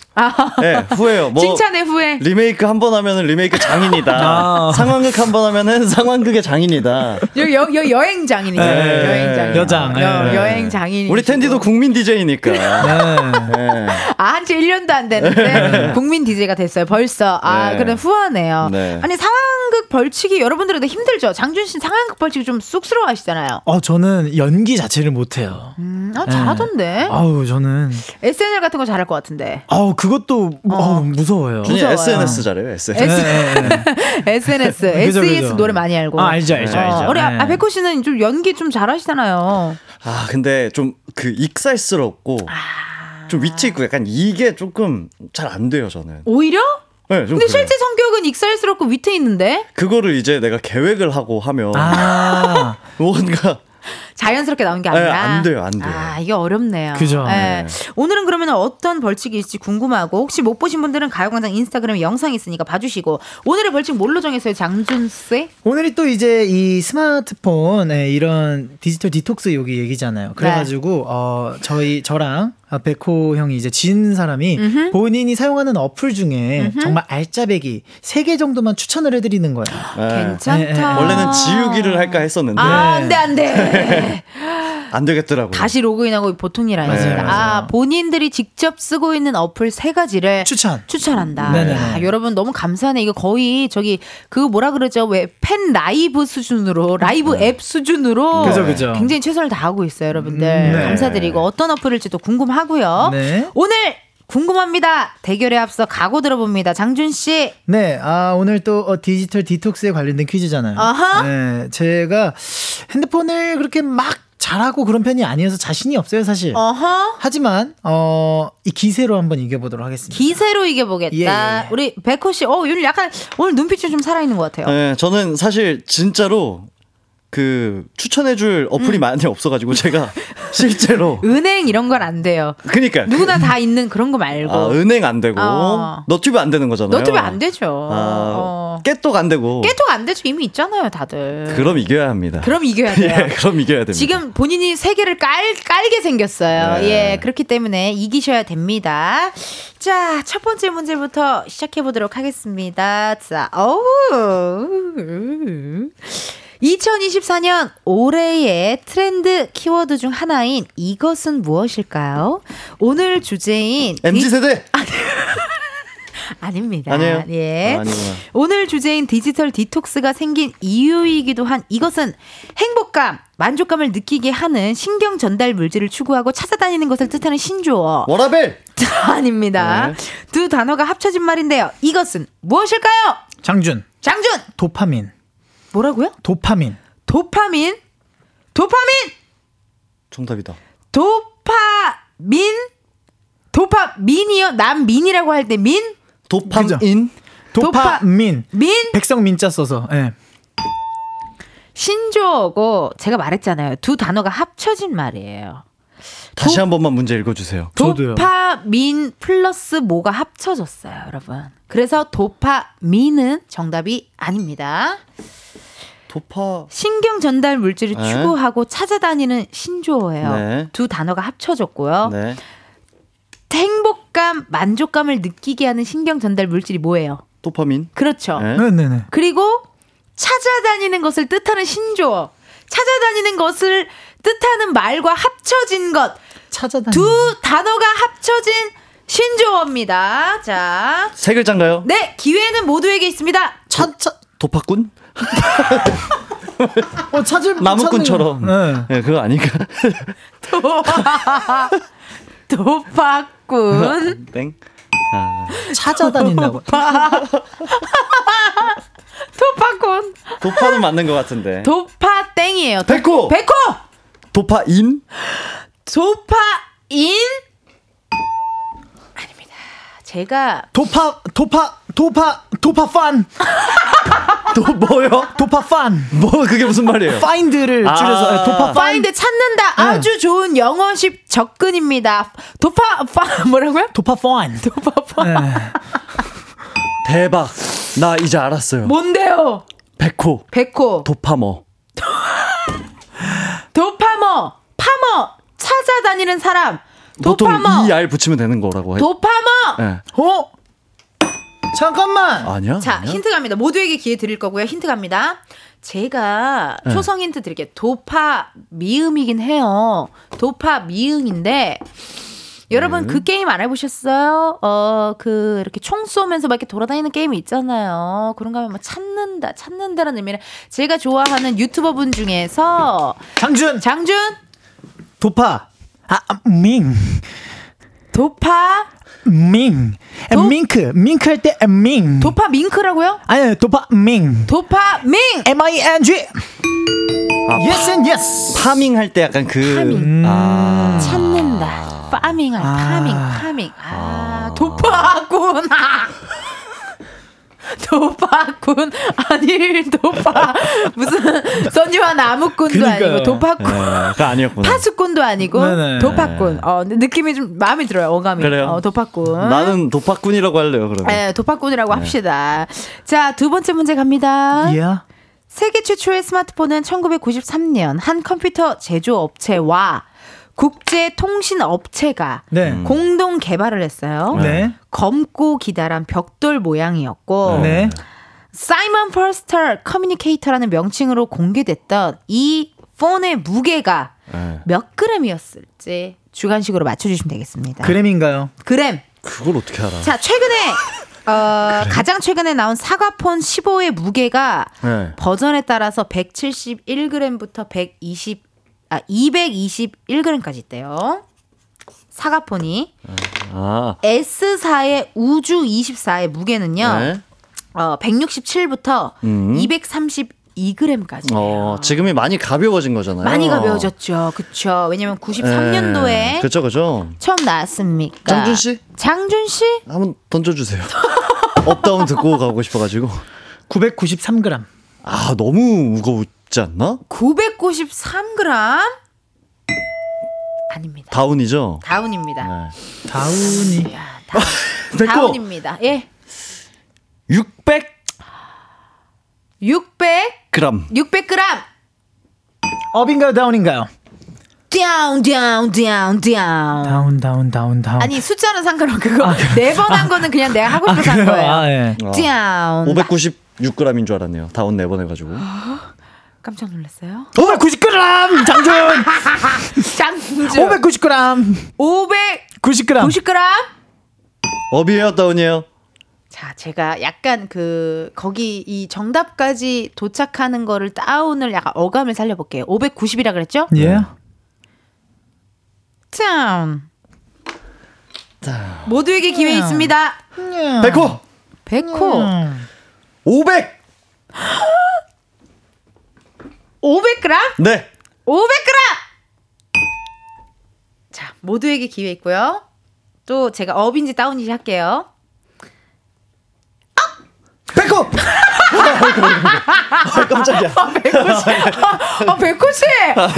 네, 후회요. 뭐 칭찬의 후회. 리메이크 한 번 하면은 리메이크 장인이다. 아. 상황극 한 번 하면은 상황극의 장인이다. 여, 여, 여, 여행 장인이죠. 네, 여행 장인. 여장, 여, 네. 여행 장인. 우리 텐디도 국민 DJ니까. 네. 아, 한지 1년도 안 됐는데 국민 DJ가 됐어요. 벌써. 아, 네. 그래 후하네요. 네. 아니 상황극 벌칙이 여러분들은 근데 힘들죠. 장준 씨 상황극 벌칙이 좀 쑥스러워 하시잖아요. 어, 저는 연기 자체를 못 해요. 음, 아, 잘하던데. 아우, 저는. SNL 같은 거 잘할 것 같은데. 아우, 그것도, 아우, 무서워요. 준이 무서워요. SNS 잘해요. SNS. S- 네, 네, 네. SNS, 그죠, SES 그죠. 노래 많이 알고. 아, 알죠, 알죠, 알죠. 우리 네. 아, 백호 씨는 좀 연기 좀 잘하시잖아요. 아 근데 좀 그 익살스럽고 아. 좀 위치 있고 약간 이게 조금 잘 안 돼요 저는. 오히려? 네, 좀 근데 그래요. 실제 성격은 익살스럽고 위트 있는데 그거를 이제 내가 계획을 하고 하면 아, 뭔가 자연스럽게 나온 게 네, 아니라. 안 돼요, 안 돼요. 아, 이게 어렵네요. 그죠. 예. 오늘은 그러면 어떤 벌칙이 있을지 궁금하고 혹시 못 보신 분들은 가요광장 인스타그램에 영상이 있으니까 봐주시고 오늘의 벌칙 뭘로 정했어요, 장준 씨? 오늘이 또 이제 이 스마트폰에 이런 디지털 디톡스 여기 얘기잖아요. 그래가지고 어 저희 저랑 아, 백호 형이 이제 진 사람이 본인이 사용하는 어플 중에 정말 알짜배기 3개 정도만 추천을 해드리는 거예요. 네. 괜찮다. 네, 네. 원래는 지우기를 할까 했었는데 아, 안 돼, 안 돼. 안 되겠더라고요. 다시 로그인하고 보통 일 아닙니다. 맞아요, 아, 본인들이 직접 쓰고 있는 어플 세 가지를 추천. 추천한다. 네네네. 야, 여러분 너무 감사하네. 이거 거의 저기 그 뭐라 그러죠? 왜 팬 라이브 수준으로 라이브 앱 수준으로 네. 그죠, 그죠. 굉장히 최선을 다하고 있어요, 여러분들. 음, 네. 감사드리고 어떤 어플일지도 궁금하고요. 네. 오늘 궁금합니다. 대결에 앞서 각오 들어봅니다. 장준 씨. 네, 아, 오늘 또 어, 디지털 디톡스에 관련된 퀴즈잖아요. 아하. 네, 제가 핸드폰을 그렇게 막 잘하고 그런 편이 아니어서 자신이 없어요, 사실. 어허. 하지만, 어, 이 기세로 한번 이겨보도록 하겠습니다. 기세로 이겨보겠다. 예, 예. 우리 백호 씨, 어, 오늘 약간 오늘 눈빛이 좀 살아있는 것 같아요. 네, 저는 사실 진짜로 그 추천해줄 음. 어플이 많이 없어가지고 제가 실제로 은행 이런 건 안 돼요. 그니까 누구나 다 있는 그런 거 말고. 아, 은행 안 되고 어. 너튜브 안 되는 거잖아요. 너튜브 안 되죠. 아, 어. 깨똑 안 되고. 깨톡 안 되죠. 이미 있잖아요, 다들. 그럼 이겨야 합니다. 그럼 이겨야 돼요. 예, 그럼 이겨야 됩니다. 지금 본인이 세 개를 깔, 깔게 생겼어요. 네. 예, 그렇기 때문에 이기셔야 됩니다. 자, 첫 번째 문제부터 시작해 보도록 하겠습니다. 자, 어우. 2024년 올해의 트렌드 키워드 중 하나인 이것은 무엇일까요? 오늘 주제인 MZ 세대 아닙니다. 아니에요? 예. 아. 오늘 주제인 디지털 디톡스가 생긴 이유이기도 한 이것은 행복감, 만족감을 느끼게 하는 신경 전달 물질을 추구하고 찾아다니는 것을 뜻하는 신조어. 워라밸 아닙니다. 네. 두 단어가 합쳐진 말인데요. 이것은 무엇일까요? 장준, 장준! 도파민. 뭐라고요? 도파민. 도파민? 도파민! 정답이다. 도파민? 도파민이요? 남민이라고 할 때 민? 도파민 도파민. 민? 백성 민자 써서. 예. 신조어고 제가 말했잖아요. 두 단어가 합쳐진 말이에요. 다시 도- 한 번만 문제 읽어주세요. 저도요. 도파민 플러스 뭐가 합쳐졌어요, 여러분. 그래서 도파민은 정답이 아닙니다. 도파 신경 전달 물질을 네. 추구하고 찾아다니는 신조어예요. 네. 두 단어가 합쳐졌고요. 네 행복감, 만족감을 느끼게 하는 신경 전달 물질이 뭐예요? 도파민 그렇죠. 네. 네네 네. 그리고 찾아다니는 것을 뜻하는 신조어. 찾아다니는 것을 뜻하는 말과 합쳐진 것. 찾아다니. 두 단어가 합쳐진 신조어입니다. 자. 세 글자인가요? 네, 기회는 모두에게 있습니다. 찾, 도파꾼 어, 찾을 나무꾼처럼 찾는- 네. 네, 그거 아닌가? 도파꾼. 땡. 아, 찾아다닌다고. 도파꾼. 도파는 맞는 것 같은데. 도파 땡이에요. 도- 백호! 백호! 도파인? 도파인? 아닙니다. 제가 도파, 도파, 도파, 도파판. 또 뭐요? 도파 판. 뭐 그게 무슨 말이에요? find를 아. 줄여서 도파 판. find 찾는다. 아주 좋은 영어식 접근입니다. 도파, 파, 뭐라고요? 도파 판. 도파파. 네. 대박. 나 이제 알았어요. 뭔데요? 백호. 백호. 도파머. 도파머. 파머. 찾아다니는 사람. 보통 도파머. ER 붙이면 되는 거라고 해. 도파머. 네. 어? 잠깐만. 아니야? 자, 아니야? 힌트 갑니다. 모두에게 기회 드릴 거고요. 힌트 갑니다. 제가 네. 초성 힌트 드릴게요. 도파 미음이긴 해요. 도파 미음인데 여러분 네. 그 게임 안 해보셨어요? 어, 그 이렇게 총 쏘면서 막 이렇게 돌아다니는 게임이 있잖아요. 그런 거 하면 뭐 찾는다, 찾는다라는 의미는 제가 좋아하는 유튜버 분 중에서 장준. 장준 도파. 아, 밍. 도파 밍. 에, 도- 밍크. 밍크 할 때 밍. 도파 밍크라고요? 아니, 도파 밍. 도파 밍 M I N G. 아, yes and yes. 파밍 할 때 약간 그 파밍. 아. 찾는다. 파밍할 아. 파밍 파밍. 아, 도파구나. 도파꾼 아니 도파 무슨 선녀와 나무꾼도 그러니까요. 아니고 도파꾼 네, 아니었구나. 파수꾼도 아니고 네네. 도파꾼. 어 근데 느낌이 좀 마음에 들어요. 어감이. 그래요? 어, 도파꾼. 나는 도파꾼이라고 할래요, 그러면. 네, 도파꾼이라고 합시다. 자, 두 번째 문제 갑니다. 예. 세계 최초의 스마트폰은 1993년 한 컴퓨터 제조업체와 국제 통신 업체가 네. 공동 개발을 했어요. 네. 검고 기다란 벽돌 모양이었고 네. Simon Personal Communicator라는 명칭으로 공개됐던 이 폰의 무게가 네. 몇 그램이었을지 주관식으로 맞춰주시면 되겠습니다. 그램인가요? 그램. 그걸 어떻게 알아? 자 최근에 어, 가장 최근에 나온 사과폰 15의 무게가 네. 버전에 따라서 171g부터 120, 아 221g까지 있대요. 사과폰이 아, S4의 우주 24의 무게는요. 네. 어, 167부터 음. 232g까지. 어, 지금이 많이 가벼워진 거잖아요. 많이 가벼워졌죠. 그쵸. 왜냐면 93년도에 네. 그쵸, 그쵸. 처음 나왔으니까. 장준 씨? 장준 씨? 한번 던져 주세요. up down 듣고 가고 싶어 가지고. 993g. 아, 너무 무거웠지 않나? 993g? 아닙니다. down이죠? down입니다. 네. down이. 야, down. down입니다. 예. 600 600g. 600g. up인가요, down인가요? down down down down down down down down 아니 숫자는 상관없고 그거 아, 네번한 아, 거는 그냥 내가 하고 싶어서 아, 한 거예요. 아, 예. down 590 6g인 줄 알았네요. down 4번해 가지고. 깜짝 놀랐어요. 590g 장준. 짱구 590g. 590g. 90g. 업이에요, 다운이에요. 자, 제가 약간 그 거기 이 정답까지 도착하는 거를 다운을 약간 어감을 살려볼게요. 590이라 그랬죠? 예. 네. 참. 모두에게 기회 있습니다. 백호. 백호. 음. 500! 500g? 네. 500g! 자, 모두에게 기회 있고요. 또 제가 업인지 다운인지 할게요. 백호! 아, 깜짝이야. 아, 백호 씨!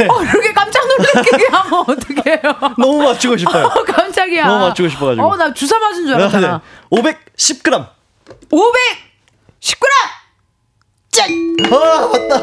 어, 이렇게 깜짝 놀래게 하면 어떡해요? 너무 맞추고 싶어요. 어, 깜짝이야. 너무 맞추고 싶어가지고. 어, 나 주사 맞은 줄 알았잖아. 510g. 510g! 짠! 아, 맞다.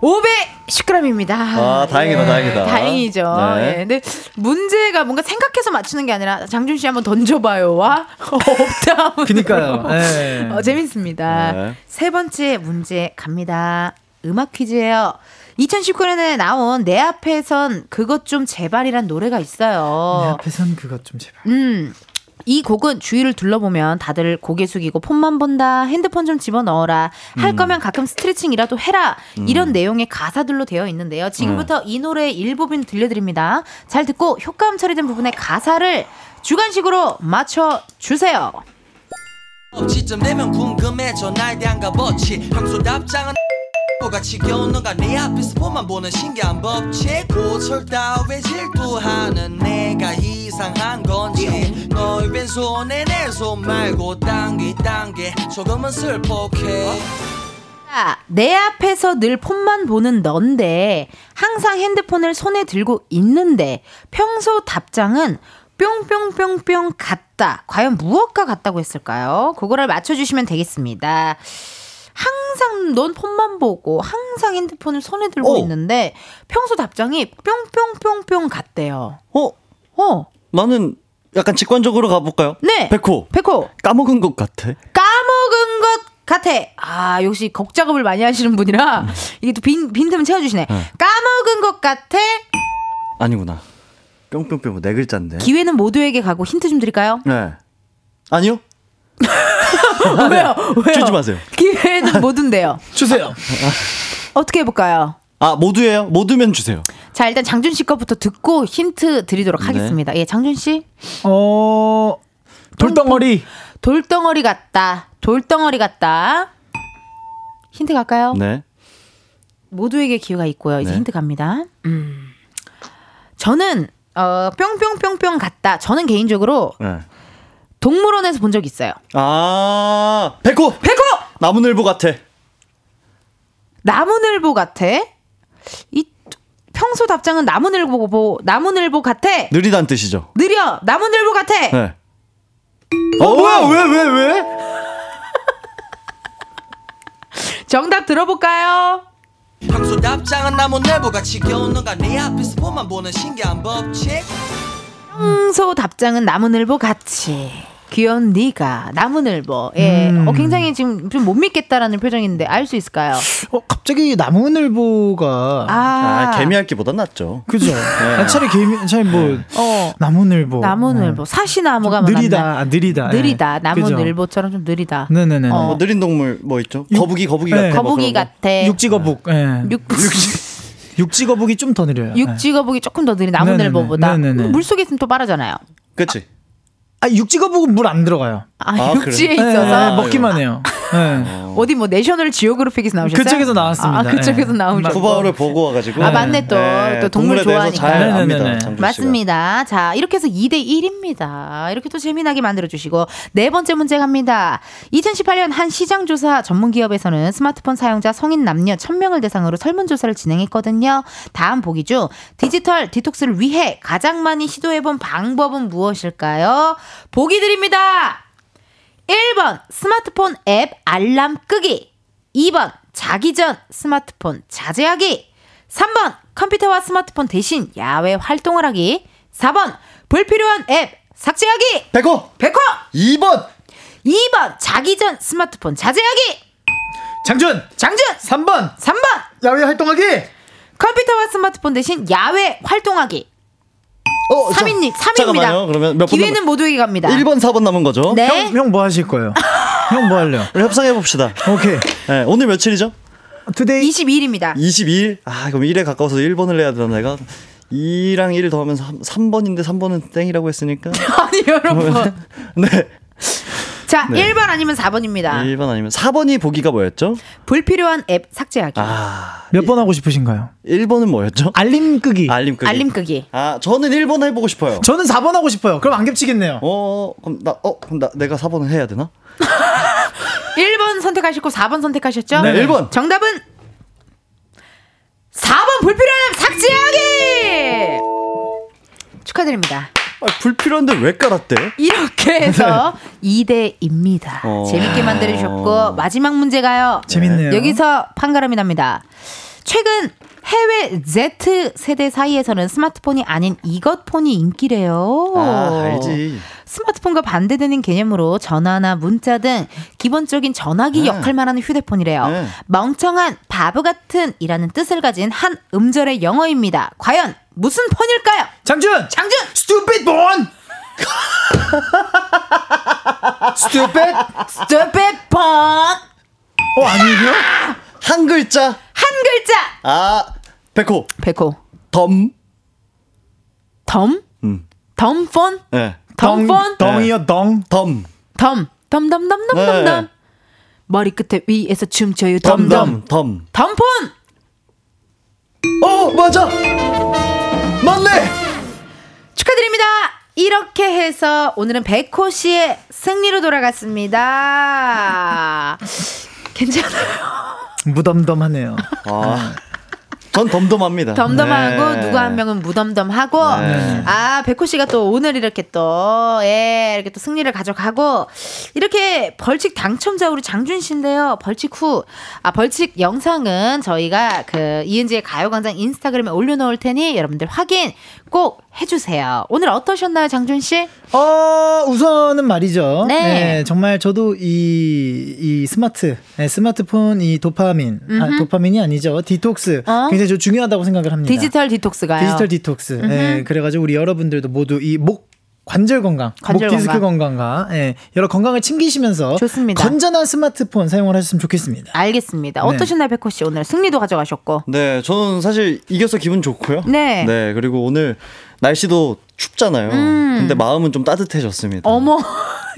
510g입니다. 아, 다행이다, 다행이다. 다행이죠. 네. 예. 근데 문제가 뭔가 생각해서 맞추는 게 아니라 장준 씨 한번 던져봐요와 없다. 그니까요. 예. 어, 재밌습니다. 네. 세 번째 문제 갑니다. 음악 퀴즈예요. 2019년에 나온 내 앞에선 그것 좀 제발이란 노래가 내 있어요. 앞에선 그것 좀 제발. 음. 이 곡은 주위를 둘러보면 다들 고개 숙이고 폰만 본다, 핸드폰 좀 집어 넣어라, 할 거면 가끔 스트레칭이라도 해라, 이런 내용의 가사들로 되어 있는데요. 지금부터 이 노래의 일부분 들려드립니다. 잘 듣고 효과음 처리된 부분의 가사를 주관식으로 맞춰주세요. 시점 되면 궁금해져 나에 대한 값어치 평소 답장은 같이 겨우는가 내 앞에서 보만 보는 신기한 법칙 고철 따위 질투하는 내가 이상한 건지 너의 왼손에 내 손 말고 당기 조금은 슬퍼해 자, 내 앞에서 늘 폰만 보는 넌데 항상 핸드폰을 손에 들고 있는데 평소 답장은 뿅뿅뿅뿅 같다. 과연 무엇과 같다고 했을까요? 그거를 맞춰주시면 되겠습니다. 항상 넌 폰만 보고 항상 핸드폰을 손에 들고 어. 있는데 평소 답장이 뿅뿅뿅뿅 같대요. 어? 어, 나는 약간 직관적으로 가볼까요? 네. 백호. 백호 까먹은 것 같아. 까먹은 것 같아. 아, 역시 곡 작업을 많이 하시는 분이라 이게 또 빈, 빈틈 채워주시네. 까먹은 것 같아. 아니구나. 뿅뿅뿅 네 글자인데. 기회는 모두에게 가고 힌트 좀 드릴까요? 네. 아니요? 왜요? 왜요? 주지 마세요. 기회는 모두인데요. 주세요. 어떻게 해볼까요? 아, 모두예요? 모두면 주세요. 자, 일단 장준 씨 거부터 듣고 힌트 드리도록 네. 하겠습니다. 예, 장준 씨. 어, 돌덩어리. 돌덩어리 같다. 돌덩어리 같다. 힌트 갈까요? 네. 모두에게 기회가 있고요. 이제 네. 힌트 갑니다. 음. 저는 어 뿅뿅뿅뿅 같다. 저는 개인적으로 네. 동물원에서 본 적 있어요. 아, 백호! 백호! 나무늘보 같아. 나무늘보 같아. 이 평소 답장은 나무늘보 보 나무늘보 같아. 느리다는 뜻이죠. 느려 나무늘보 같아. 네. 어, 뭐야? 왜, 왜, 왜? 정답 들어볼까요? 평소 답장은 나무늘보같이 겨우는가 내 앞에서 폰만 보는 신기한 법칙 평소 답장은 나무늘보 같이. 귀여운 네가 나무늘보. 예. 음. 어, 굉장히 지금 좀 못 믿겠다라는 표정인데 알 수 있을까요? 어, 갑자기 나무늘보가 아, 아, 개미핥기보단 낫죠. 그죠? 아, 차라리 개미, 차라리 뭐 어. 나무늘보. 나무늘보. 사시나무가 네. 느리다, 낫나? 아, 느리다. 느리다. 예. 나무늘보처럼 좀 느리다. 네네네. 어. 뭐 느린 동물 뭐 있죠? 육- 거북이, 거북이 네. 같아. 뭐 거북이 거. 같아. 육지거북. 예. 육, 육지거북이 좀 더 느려요. 예. 육지거북이 조금 더 느린 나무늘보보다. 물속에 있으면 또 빠르잖아요. 그치? 아, 육지거북은 물안 들어가요. 아, 아, 육지에 그래요? 예, 있어서. 예, 먹기만 해요. 예. 어디 뭐 내셔널 지오그래픽에서 나오셨어요? 그쪽에서 나왔습니다. 아, 그쪽에서 예. 나오셨고. 후바오를 보고 와가지고. 아, 맞네, 또. 또 동물 좋아하니까. 맞습니다. 자, 이렇게 해서 2대 1입니다. 이렇게 또 재미나게 만들어주시고, 네 번째 문제 갑니다. 2018년 한 시장조사 전문기업에서는 스마트폰 사용자 성인 남녀 1000명을 대상으로 설문조사를 진행했거든요. 다음 보기 중 디지털 디톡스를 위해 가장 많이 시도해본 방법은 무엇일까요? 보기 드립니다. 1번 스마트폰 앱 알람 끄기 2번 자기 전 스마트폰 자제하기 3번 컴퓨터와 스마트폰 대신 야외 활동을 하기 4번 불필요한 앱 삭제하기 백호! 백호 2번! 2번 자기 전 스마트폰 자제하기 장준! 장준 3번! 3번 야외 활동하기! 컴퓨터와 스마트폰 대신 야외 활동하기 어, 3인님 자, 잠깐만요. 3인입니다 그러면 몇번 기회는 모두에게 갑니다 1번, 4번 남은 거죠? 네 형, 형 뭐 하실 거예요? 형 뭐 할래요? 우리 협상해 봅시다. 오케이. 네, 오늘 며칠이죠? today 22일입니다 22일? 아, 그럼 1에 가까워서 1번을 해야 되나, 내가? 2랑 1을 더하면 3, 번인데 3번은 땡이라고 했으니까. 아니 여러분 네. 자 네. 1번 아니면 4번입니다 1번 아니면 4번이 보기가 뭐였죠? 불필요한 앱 삭제하기 아, 몇 번 하고 싶으신가요? 1번은 뭐였죠? 알림 끄기. 알림 끄기. 알림 끄기 아, 저는 1번 해보고 싶어요. 저는 4번 하고 싶어요. 그럼 안 겹치겠네요. 어, 그럼 나, 어, 그럼 나, 내가 4번을 해야 되나? 1번 선택하셨고 4번 선택하셨죠? 네, 1번. 정답은 4번 불필요한 앱 삭제하기! 축하드립니다. 아, 불필요한데 왜 깔았대? 이렇게 해서 2대2입니다. 어. 재밌게 만들어주셨고, 마지막 문제 가요. 재밌네요. 여기서 판가름이 납니다. 최근 해외 Z 세대 사이에서는 스마트폰이 아닌 이것폰이 인기래요. 아, 알지. 스마트폰과 반대되는 개념으로 전화나 문자 등 기본적인 전화기 네. 역할만 하는 휴대폰이래요. 네. 멍청한 바보 같은 이라는 뜻을 가진 한 음절의 영어입니다. 과연 무슨 폰일까요? 장준! 장준! stupid 폰! 어, 아니에요? 한 글자. 한 글자! 아, 백호. 백호. 덤. 덤? 음. 덤폰? 네. 덤폰? 덩이요, 덩. 덤. 덤. 덤덤덤덤덤덤. 네. 머리 끝에 위에서 춤춰요. 덤, 덤 덤. 덤, 덤. 덤폰! 어, 맞아! 맞네! 축하드립니다. 이렇게 해서 오늘은 백호 씨의 승리로 돌아갔습니다. 괜찮아요. 무덤덤하네요. 아, 전 덤덤합니다. 덤덤하고 네. 누가 한 명은 무덤덤하고 네. 아 백호 씨가 또 오늘 이렇게 또 예, 이렇게 또 승리를 가져가고 이렇게 벌칙 당첨자 우리 장준 씨인데요. 벌칙 후 아 벌칙 영상은 저희가 그 이은지의 가요광장 인스타그램에 올려놓을 테니 여러분들 확인 꼭 해주세요. 오늘 어떠셨나요, 장준 씨? 어, 우선은 말이죠. 네. 정말 저도 이, 이 스마트, 네, 스마트폰 이 도파민, 아, 도파민이 아니죠. 디톡스. 어? 굉장히 저 중요하다고 생각을 합니다. 디지털 디톡스가요. 디지털 디톡스. 예, 그래가지고 우리 여러분들도 모두 이 목 관절 건강, 관절 목 디스크 건강. 건강 과 예, 여러 건강을 챙기시면서 좋습니다. 건전한 스마트폰 사용을 하셨으면 좋겠습니다. 알겠습니다. 네. 어떠셨나요, 백호 씨? 오늘 승리도 가져가셨고. 네, 저는 사실 이겨서 기분 좋고요. 네. 네, 그리고 오늘 날씨도 춥잖아요. 근데 마음은 좀 따뜻해졌습니다. 음. 어머,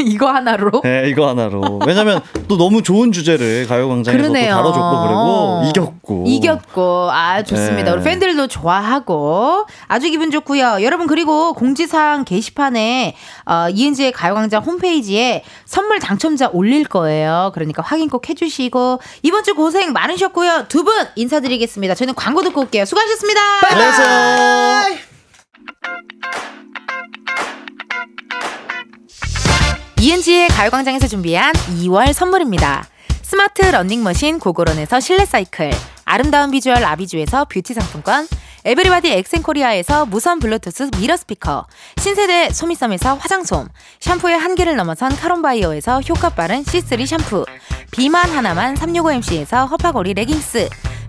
이거 하나로? 네, 이거 하나로. 왜냐면 또 너무 좋은 주제를 가요광장에서 또. 다뤄줬고 그리고 이겼고. 이겼고 아 좋습니다. 네. 우리 팬들도 좋아하고 아주 기분 좋고요. 여러분 그리고 공지사항 게시판에 어, 이은지의 가요광장 홈페이지에 선물 당첨자 올릴 거예요. 그러니까 확인 꼭 해주시고 이번 주 고생 많으셨고요. 두 분 인사드리겠습니다. 저희는 광고 듣고 올게요. 수고하셨습니다. 안녕하세요. 이은지의 가요광장에서 준비한 2월 선물입니다. 스마트 러닝머신 고고런에서 실내 사이클, 아름다운 비주얼 아비주에서 뷰티 상품권, 에브리바디 엑센코리아에서 무선 블루투스 미러 스피커, 신세대 소미섬에서 화장솜, 샴푸의 한계를 넘어선 카론바이어에서 효과 빠른 C3 샴푸, 비만 하나만 365MC에서 허파고리 레깅스,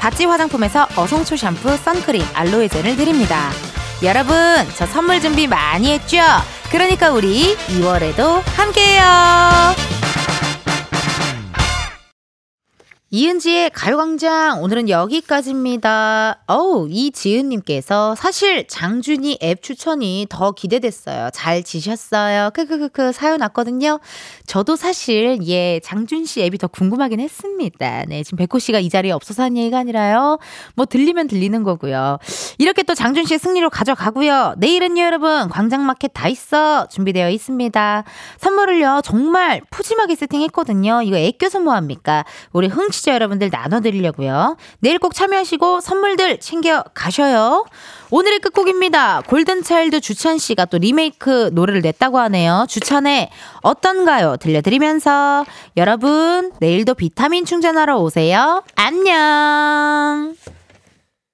바찌 화장품에서 어성초 샴푸, 선크림, 알로에 젤을 드립니다. 여러분, 저 선물 준비 많이 했죠? 그러니까 우리 2월에도 함께해요. 이은지의 가요광장 오늘은 여기까지입니다. 어우 이지은님께서 사실 장준이 앱 추천이 더 기대됐어요. 잘 지셨어요. 크크크크 사연 왔거든요. 저도 사실 예 장준 씨 앱이 더 궁금하긴 했습니다. 네 지금 백호 씨가 이 자리에 없어서 한 얘기가 아니라요. 뭐 들리면 들리는 거고요. 이렇게 또 장준 씨의 승리로 가져가고요. 내일은요 여러분 광장마켓 다 있어 준비되어 있습니다. 선물을요 정말 푸짐하게 세팅했거든요. 이거 애껴서 뭐합니까? 우리 흥 취자 여러분들 나눠드리려고요. 내일 꼭 참여하시고 선물들 챙겨 가셔요. 오늘의 끝곡입니다. 골든차일드 주찬 씨가 또 리메이크 노래를 냈다고 하네요. 주찬의 어떤가요? 들려드리면서 여러분 내일도 비타민 충전하러 오세요. 안녕.